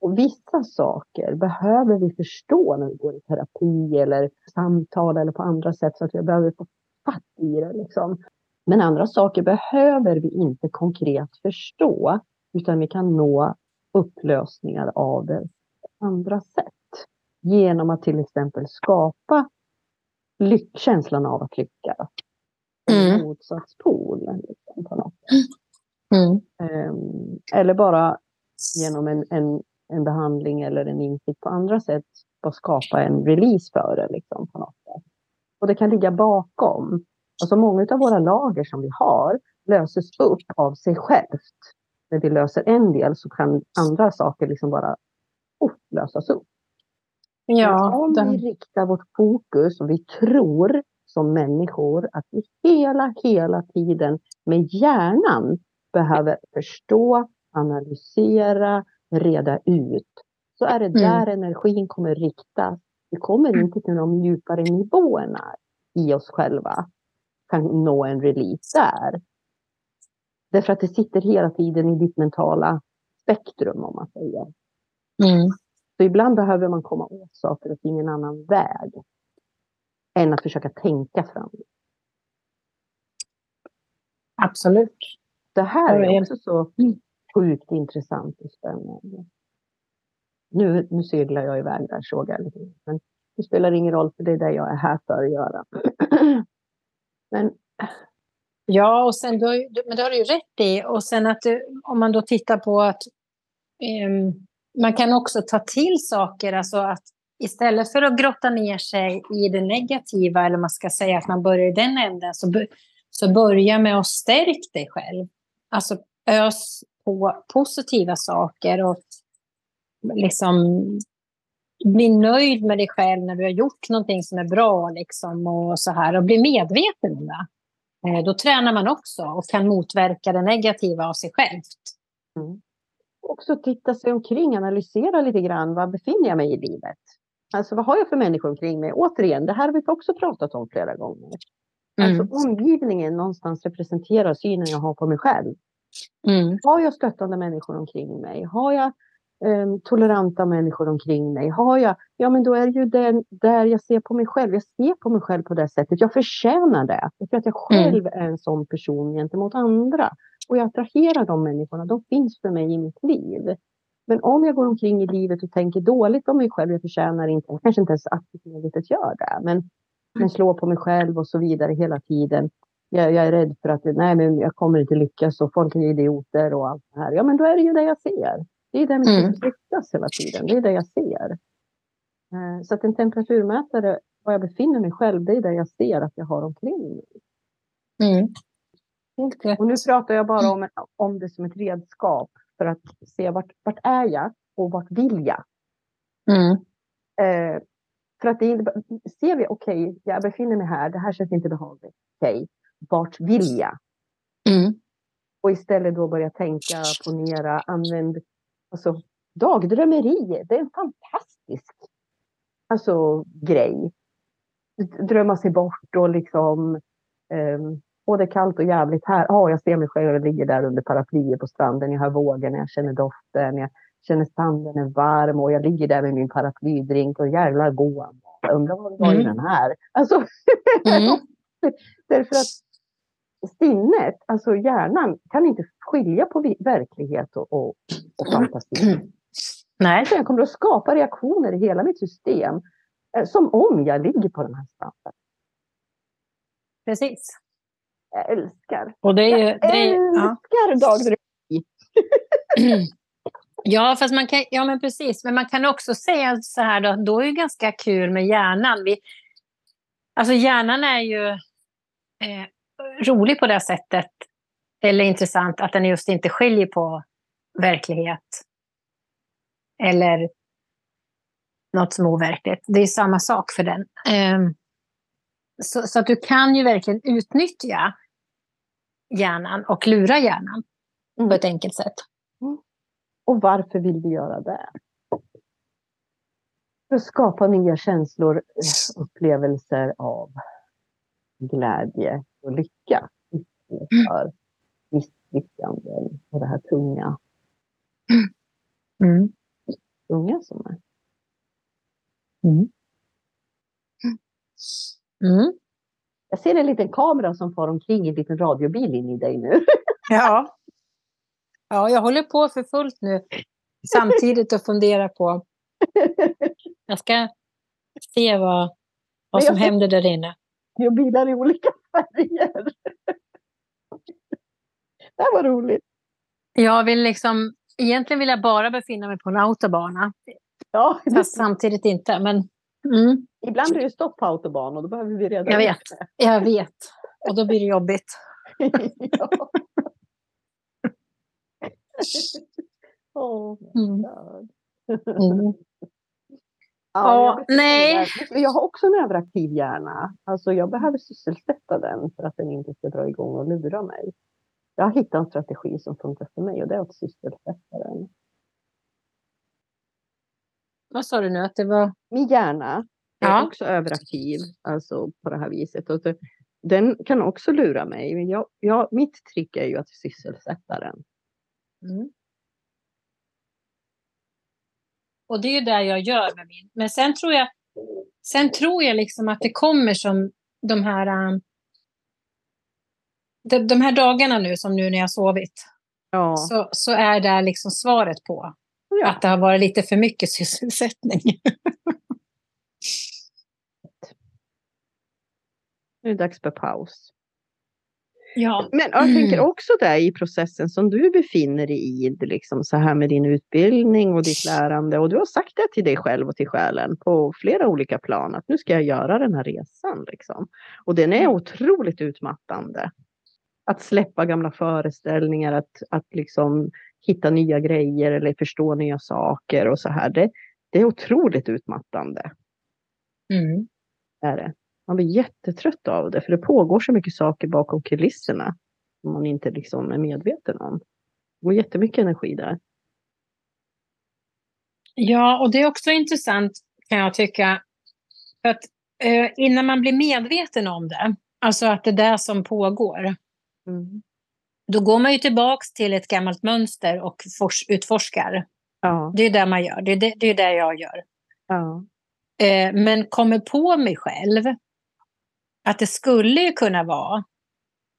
Och vissa saker behöver vi förstå när vi går i terapi eller samtal eller på andra sätt så att vi behöver få fatt i det. Liksom. Men andra saker behöver vi inte konkret förstå utan vi kan nå upplösningar av det på andra sätt. Genom att till exempel skapa känslan av att lyckas. Mm. Motsatspol. Liksom, på något mm. Um, eller bara genom en, en, en behandling eller en insikt på andra sätt bara skapa en release för det. Liksom, på något sätt. Och det kan ligga bakom. Alltså många av våra lager som vi har löses upp av sig självt. När vi löser en del så kan andra saker liksom bara oh, lösas upp. Ja, om den... vi riktar vårt fokus och vi tror som människor att vi hela, hela tiden med hjärnan behöver förstå, analysera, reda ut. Så är det mm. där energin kommer riktas. Vi kommer inte till de djupare nivåerna i oss själva. Kan nå en release där. Därför att det sitter hela tiden i ditt mentala spektrum om man säger. Mm. Så ibland behöver man komma åt saker och ting en annan väg. Än att försöka tänka fram. Absolut. Det här är också så sjukt intressant och spännande. Nu, nu seglar jag iväg där såg jag. Men det spelar ingen roll för det är det jag är här för att göra. Men Ja, och sen, men det har du ju rätt i. Och sen att om man då tittar på att um, man kan också ta till saker, alltså att istället för att grotta ner sig i det negativa, eller man ska säga att man börjar i den änden, så, så börja med att stärka dig själv. Alltså ös på positiva saker och liksom bli nöjd med dig själv när du har gjort någonting som är bra liksom och så här och bli medveten om det. Eh, då tränar man också och kan motverka det negativa av sig självt. Mm. Också titta sig omkring, analysera lite grann. Var befinner jag mig i livet? Alltså vad har jag för människor omkring mig? Återigen, det här har vi också pratat om flera gånger. Mm. Alltså omgivningen någonstans representerar synen jag har på mig själv. Mm. Har jag stöttande människor omkring mig? Har jag um, toleranta människor omkring mig? Har jag, ja men då är det ju den, där jag ser på mig själv. Jag ser på mig själv på det sättet. Jag förtjänar det. För att jag mm. själv mm. är en sån person gentemot andra. Och jag attraherar de människorna. De finns för mig i mitt liv. Men om jag går omkring i livet och tänker dåligt om mig själv, jag förtjänar inte, jag kanske inte ens aktivt medvetet gör det, men, men slår på mig själv och så vidare hela tiden. Jag, jag, är rädd för att nej, men jag kommer inte lyckas och folk är idioter och allt det här. Ja, men då är det ju det jag ser. Det är där mitt mm. riktas hela tiden. Det är det jag ser. Eh, så att en temperaturmätare, var jag befinner mig själv, det är det jag ser att jag har omkring mig. Mm. Och nu pratar jag bara om, om det som ett redskap för att se vart, vart är jag och vart vill jag? Mm. Eh, för att det ser vi, okej, okay, jag befinner mig här, det här känns inte behagligt. Okej, okay, vart vill jag? Mm. Och istället då börja tänka, ponera, använd Alltså, dagdrömmeri, det är en fantastisk alltså, grej. Drömma sig bort och liksom... Um, Åh, det är kallt och jävligt här. Ja, jag ser mig själv, jag ligger där under paraplyet på stranden. Jag hör vågorna, jag känner doften, jag känner sanden är varm och jag ligger där med min paraplydrink och jävlar goa Jag undrar vad det var i mm. den här. Alltså, mm. därför att sinnet, alltså hjärnan, kan inte skilja på verklighet och, och, och fantasi. Nej. Så jag kommer att skapa reaktioner i hela mitt system. Eh, som om jag ligger på den här stranden. Precis. Jag älskar. Och det är, jag det är, älskar ja. dagdrömmeri. Ja, fast man kan, ja, men precis. Men man kan också säga så här, då, då är det ganska kul med hjärnan. Vi, alltså hjärnan är ju eh, rolig på det sättet, eller intressant, att den just inte skiljer på verklighet eller något som är overkligt. Det är samma sak för den. Ehm, så, så, att du kan ju verkligen utnyttja hjärnan och lura hjärnan mm. på ett enkelt sätt. Mm. Och varför vill du göra det? För att skapa nya känslor, eh, upplevelser av glädje och lycka. För misslyckanden och det här tunga. Mm. Tunga som är. Mm. Mm. Jag ser en liten kamera som far omkring i en liten radiobil in i dig nu. Ja. ja, jag håller på för fullt nu samtidigt och funderar på... Jag ska se vad, vad som händer där inne. Och bilar i olika färger. Det var roligt. Jag vill liksom... Egentligen vill jag bara befinna mig på en autobana, Ja, fast samtidigt inte. Men mm, ibland blir det stopp på autobahn och då behöver vi reda Jag vet. jag vet. Och då blir det jobbigt. ja. Mm. God. Mm. Ja, Ja, nej. Jag har också en överaktiv hjärna. Alltså jag behöver sysselsätta den för att den inte ska dra igång och lura mig. Jag har hittat en strategi som funkar för mig och det är att sysselsätta den. Vad sa du nu? Att det var... Min hjärna är Ja. också överaktiv, alltså på det här viset. Och den kan också lura mig. Men jag, jag, mitt trick är ju att sysselsätta den. Mm. Och det är ju det jag gör med min. Men sen tror jag, sen tror jag liksom att det kommer som de här, um, de, de här dagarna nu, som nu när jag sovit, Ja, så, så är det liksom svaret på ja. att det har varit lite för mycket sysselsättning. nu är det dags för paus. Ja. Men jag tänker Mm. också där i processen som du befinner dig i, liksom så här med din utbildning och ditt lärande. Och du har sagt det till dig själv och till själen på flera olika plan att nu ska jag göra den här resan. Liksom. Och den är otroligt utmattande. Att släppa gamla föreställningar, att, att liksom hitta nya grejer eller förstå nya saker och så här. Det, det är otroligt utmattande. Mm. Är det. Man blir jättetrött av det för det pågår så mycket saker bakom kulisserna som man inte liksom är medveten om. Det går jättemycket energi där. Ja, och det är också intressant kan jag tycka. För att eh, innan man blir medveten om det, alltså att det är det som pågår, Mm. då går man ju tillbaks till ett gammalt mönster och fors- utforskar. Ja, Det är det man gör. Det är det, det, är det jag gör. ja, Eh, men kommer på mig själv att det skulle ju kunna vara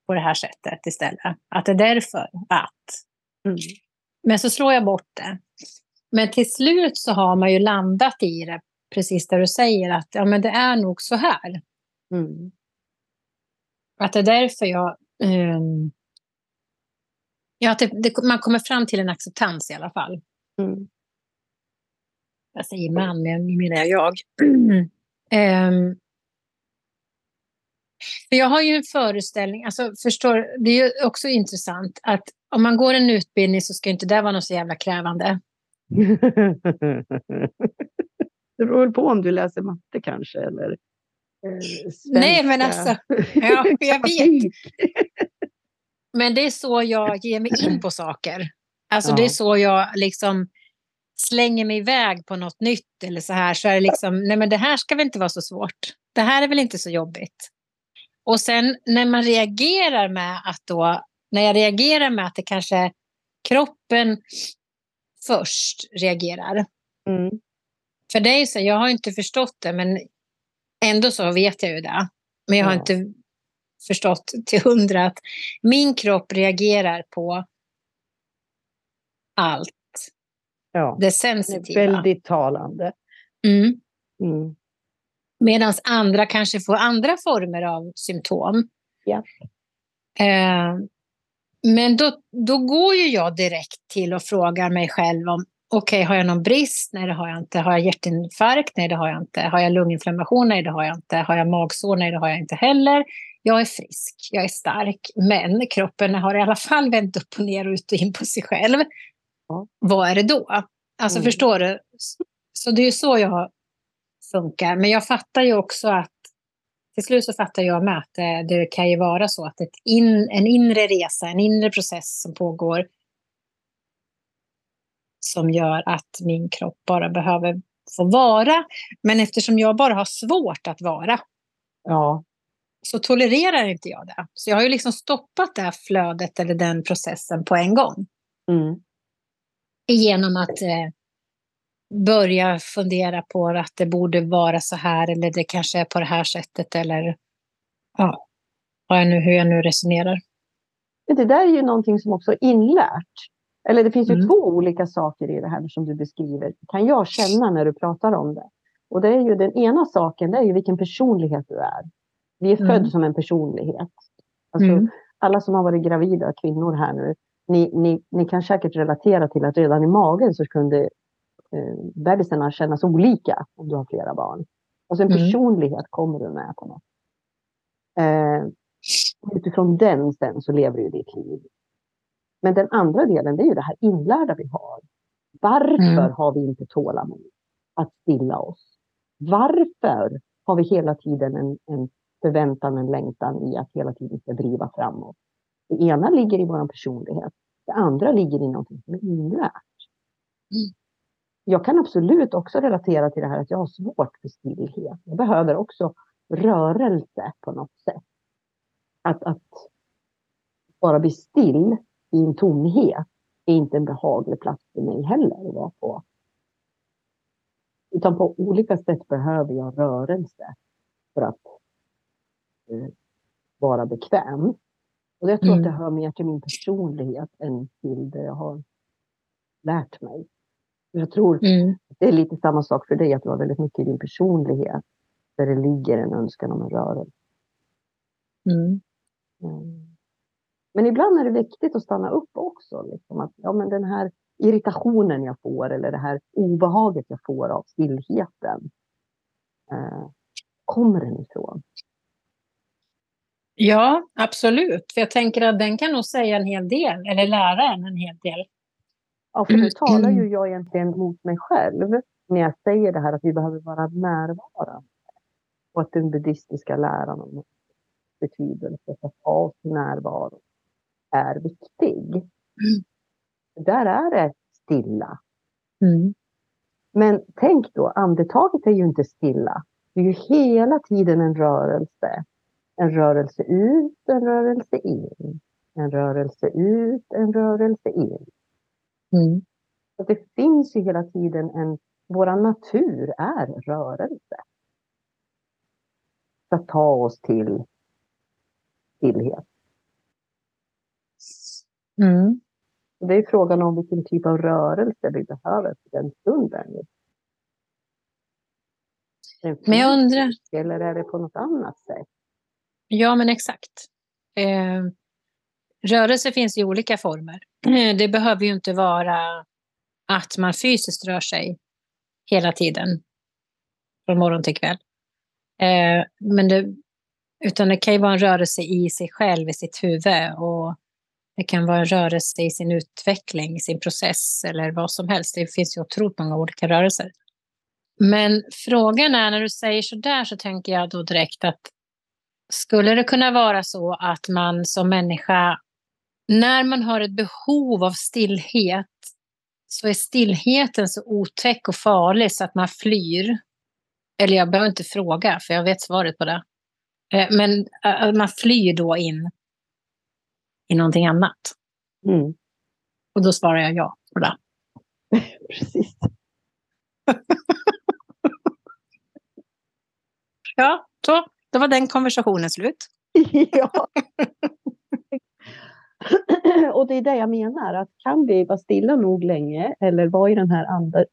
på det här sättet istället. Att det är därför att. mm. Men så slår jag bort det. Men till slut så har man ju landat i det, precis där du säger att ja, men det är nog så här. Mm. Att det är därför jag... ehm, ja, det, det, man kommer fram till en acceptans i alla fall. Mm. Jag säger man, men nu menar jag jag. Ehm, för jag har ju en föreställning, alltså förstår, det är ju också intressant att om man går en utbildning så ska inte det vara något så jävla krävande. det beror väl på om du läser matte kanske eller eh, Nej, men svenska. alltså, ja, jag vet. Men det är så jag ger mig in på saker. Alltså det Ja. är så jag liksom slänger mig iväg på något nytt eller så här. Så är det liksom, nej men det här ska väl inte vara så svårt. Det här är väl inte så jobbigt. Och sen när man reagerar med att då, när jag reagerar med att det kanske kroppen först reagerar. Mm. För är ju så, jag har inte förstått det, men ändå så vet jag ju det. Men jag har Ja. inte förstått till hundra att min kropp reagerar på allt Ja, det det är sensitiva. väldigt talande. Mm. Mm. Medan andra kanske får andra former av symptom. Ja. Eh, men då, då går ju jag direkt till och frågar mig själv om okej, har jag någon brist? Nej, det har jag inte. Har jag hjärtinfarkt? Nej, det har jag inte. Har jag lunginflammation? Nej, det har jag inte. Har jag magsår? Nej, det har jag inte heller. Jag är frisk, jag är stark, men kroppen har i alla fall vänt upp och ner och ut och in på sig själv. Ja. Vad är det då? Alltså Mm. förstår du? Så det är ju så jag funkar. Men jag fattar ju också att till slut så fattar jag med att det, det kan ju vara så att ett in, en inre resa, en inre process som pågår som gör att min kropp bara behöver få vara. Men eftersom jag bara har svårt att vara Ja. så tolererar inte jag det. Så jag har ju liksom stoppat det här flödet eller den processen på en gång. Mm. Genom att eh, börja fundera på att det borde vara så här eller det kanske är på det här sättet eller ja, vad jag nu, hur jag nu resonerar. Det där är ju någonting som också är inlärt. Eller det finns ju Mm. två olika saker i det här som du beskriver. Kan jag känna när du pratar om det. Och det är ju den ena saken, det är ju vilken personlighet du är. Vi är Mm. född som en personlighet. Alltså, Mm. Alla som har varit gravida kvinnor här nu, ni, ni, ni kan säkert relatera till att redan i magen så kunde eh, bebisarna kännas olika om du har flera barn. Alltså en Mm. personlighet kommer du med på något. Eh, utifrån den sen så lever du ditt liv. Men den andra delen det är ju det här inlärda vi har. Varför Mm. har vi inte tålamod att stilla oss? Varför har vi hela tiden en, en förväntan, en längtan i att hela tiden ska driva framåt? Det ena ligger i vår personlighet. Det andra ligger i någonting som är inlärt. Mm. Jag kan absolut också relatera till det här att jag har svårt för stillhet. Jag behöver också rörelse på något sätt. Att, att bara bli still i en tomhet är inte en behaglig plats för mig heller att vara på. Utan på olika sätt behöver jag rörelse för att eh, vara bekväm. Och jag tror Mm. att det hör mer till min personlighet än till det jag har lärt mig. Jag tror Mm. det är lite samma sak för dig, att du har väldigt mycket i din personlighet där det ligger en önskan om en rörelse. Mm. Mm. Men ibland är det viktigt att stanna upp också. Liksom att, ja, men den här irritationen jag får eller det här obehaget jag får av stillheten. Eh, kommer den ifrån? Ja, absolut. För jag tänker att den kan nog säga en hel del, eller lära en en hel del. Ja, för nu Mm. talar ju jag egentligen mot mig själv när jag säger det här att vi behöver vara närvarande. Och att den buddhistiska läran om betydelse för att ha närvaro är viktig. Där är det stilla. Mm. Men tänk då, andetaget är ju inte stilla. Det är ju hela tiden en rörelse. En rörelse ut, en rörelse in. En rörelse ut, en rörelse in. Mm. Så det finns ju hela tiden en, vår natur är rörelse. För att ta oss till stillhet. Mm. Det är frågan om vilken typ av rörelse vi behöver för den stunden. Men jag undrar, Eller är det på något annat sätt? ja men exakt. Eh, rörelse finns i olika former. Eh, det behöver ju inte vara att man fysiskt rör sig hela tiden, från morgon till kväll. Eh, men det, utan det kan ju vara en rörelse i sig själv, i sitt huvud. Och det kan vara en rörelse i sin utveckling, i sin process eller vad som helst. Det finns ju otroligt många olika rörelser. Men frågan är, när du säger så där så tänker jag då direkt att skulle det kunna vara så att man som människa, när man har ett behov av stillhet, så är stillheten så otäck och farlig så att man flyr. Eller jag behöver inte fråga, för jag vet svaret på det. Eh, Men eh, man flyr då in i någonting annat. Mm, Och då svarar jag ja på det. precis. Ja, så. Då var den konversationen slut. ja. Och det är det jag menar, att kan vi vara stilla nog länge eller vara i den här andra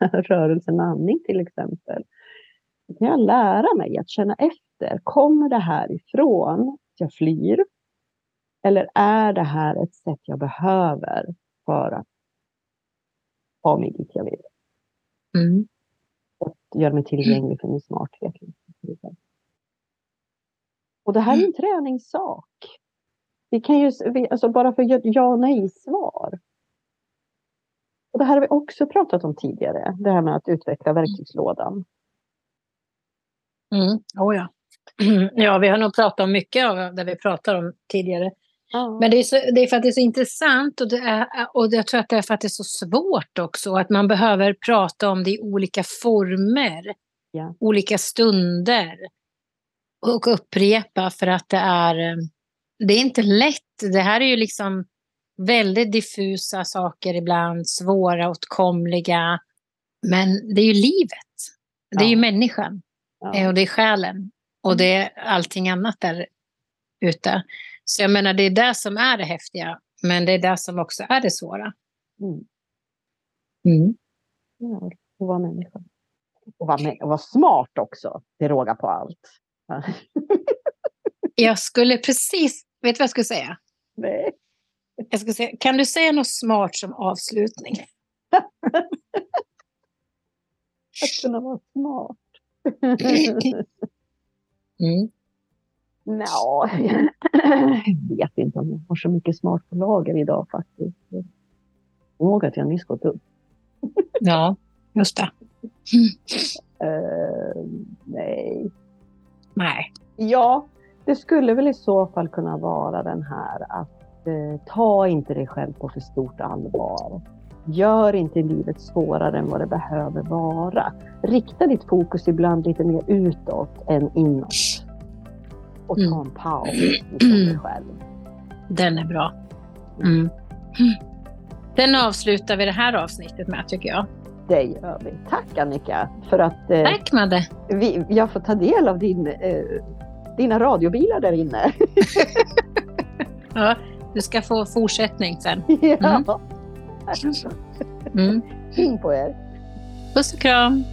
rörelsen med andning till exempel. Kan jag lära mig att känna efter. Kommer det här ifrån att jag flyr? Eller är det här ett sätt jag behöver för att ta mig dit jag vill? Mm. och göra mig tillgänglig för min smarthet. Och det här är en träningssak. Vi kan ju, alltså bara för ja- ja och nej-svar. Och det här har vi också pratat om tidigare, det här med att utveckla verktygslådan. Mm. Oh, ja. ja, vi har nog pratat om mycket av det vi pratar om tidigare. Ja. Men det är, så, det är för att det är så intressant och, det är, och jag tror att det är för att det är så svårt också. Att man behöver prata om det i olika former, ja. olika stunder. Och upprepa för att det är, det är inte lätt. Det här är ju liksom väldigt diffusa saker ibland, svåra, åtkomliga. Men det är ju livet. Det är ja. ju människan. Ja. Och det är själen. Och mm. det är allting annat där ute. Så jag menar, det är det som är det häftiga. Men det är det som också är det svåra. Mm. Mm. Ja, och vara människa. Och vara, och vara smart också, det råga på allt. jag skulle precis, vet du vad jag skulle säga? Nej. Jag skulle säga, kan du säga något smart som avslutning? Att kunna vara smart. mm. Nå, jag vet inte om jag har så mycket smart på lager idag faktiskt. Jag ihåg att jag nyss gått upp. ja, just det. Uh, nej. Nej. Ja, det skulle väl i så fall kunna vara den här att uh, ta inte dig själv på för stort allvar. Gör inte livet svårare än vad det behöver vara. Rikta ditt fokus ibland lite mer utåt än inåt. Och ta mm. en paus ifrån dig själv. Den är bra. Mm. Den avslutar vi det här avsnittet med tycker jag. Det gör vi. Tack Annika för att eh, Tack Madde. Vi, jag får ta del av din, eh, dina radiobilar där inne. ja, du ska få fortsättning sen. Mm. Ja. Mm. Kring på er. Puss och kram.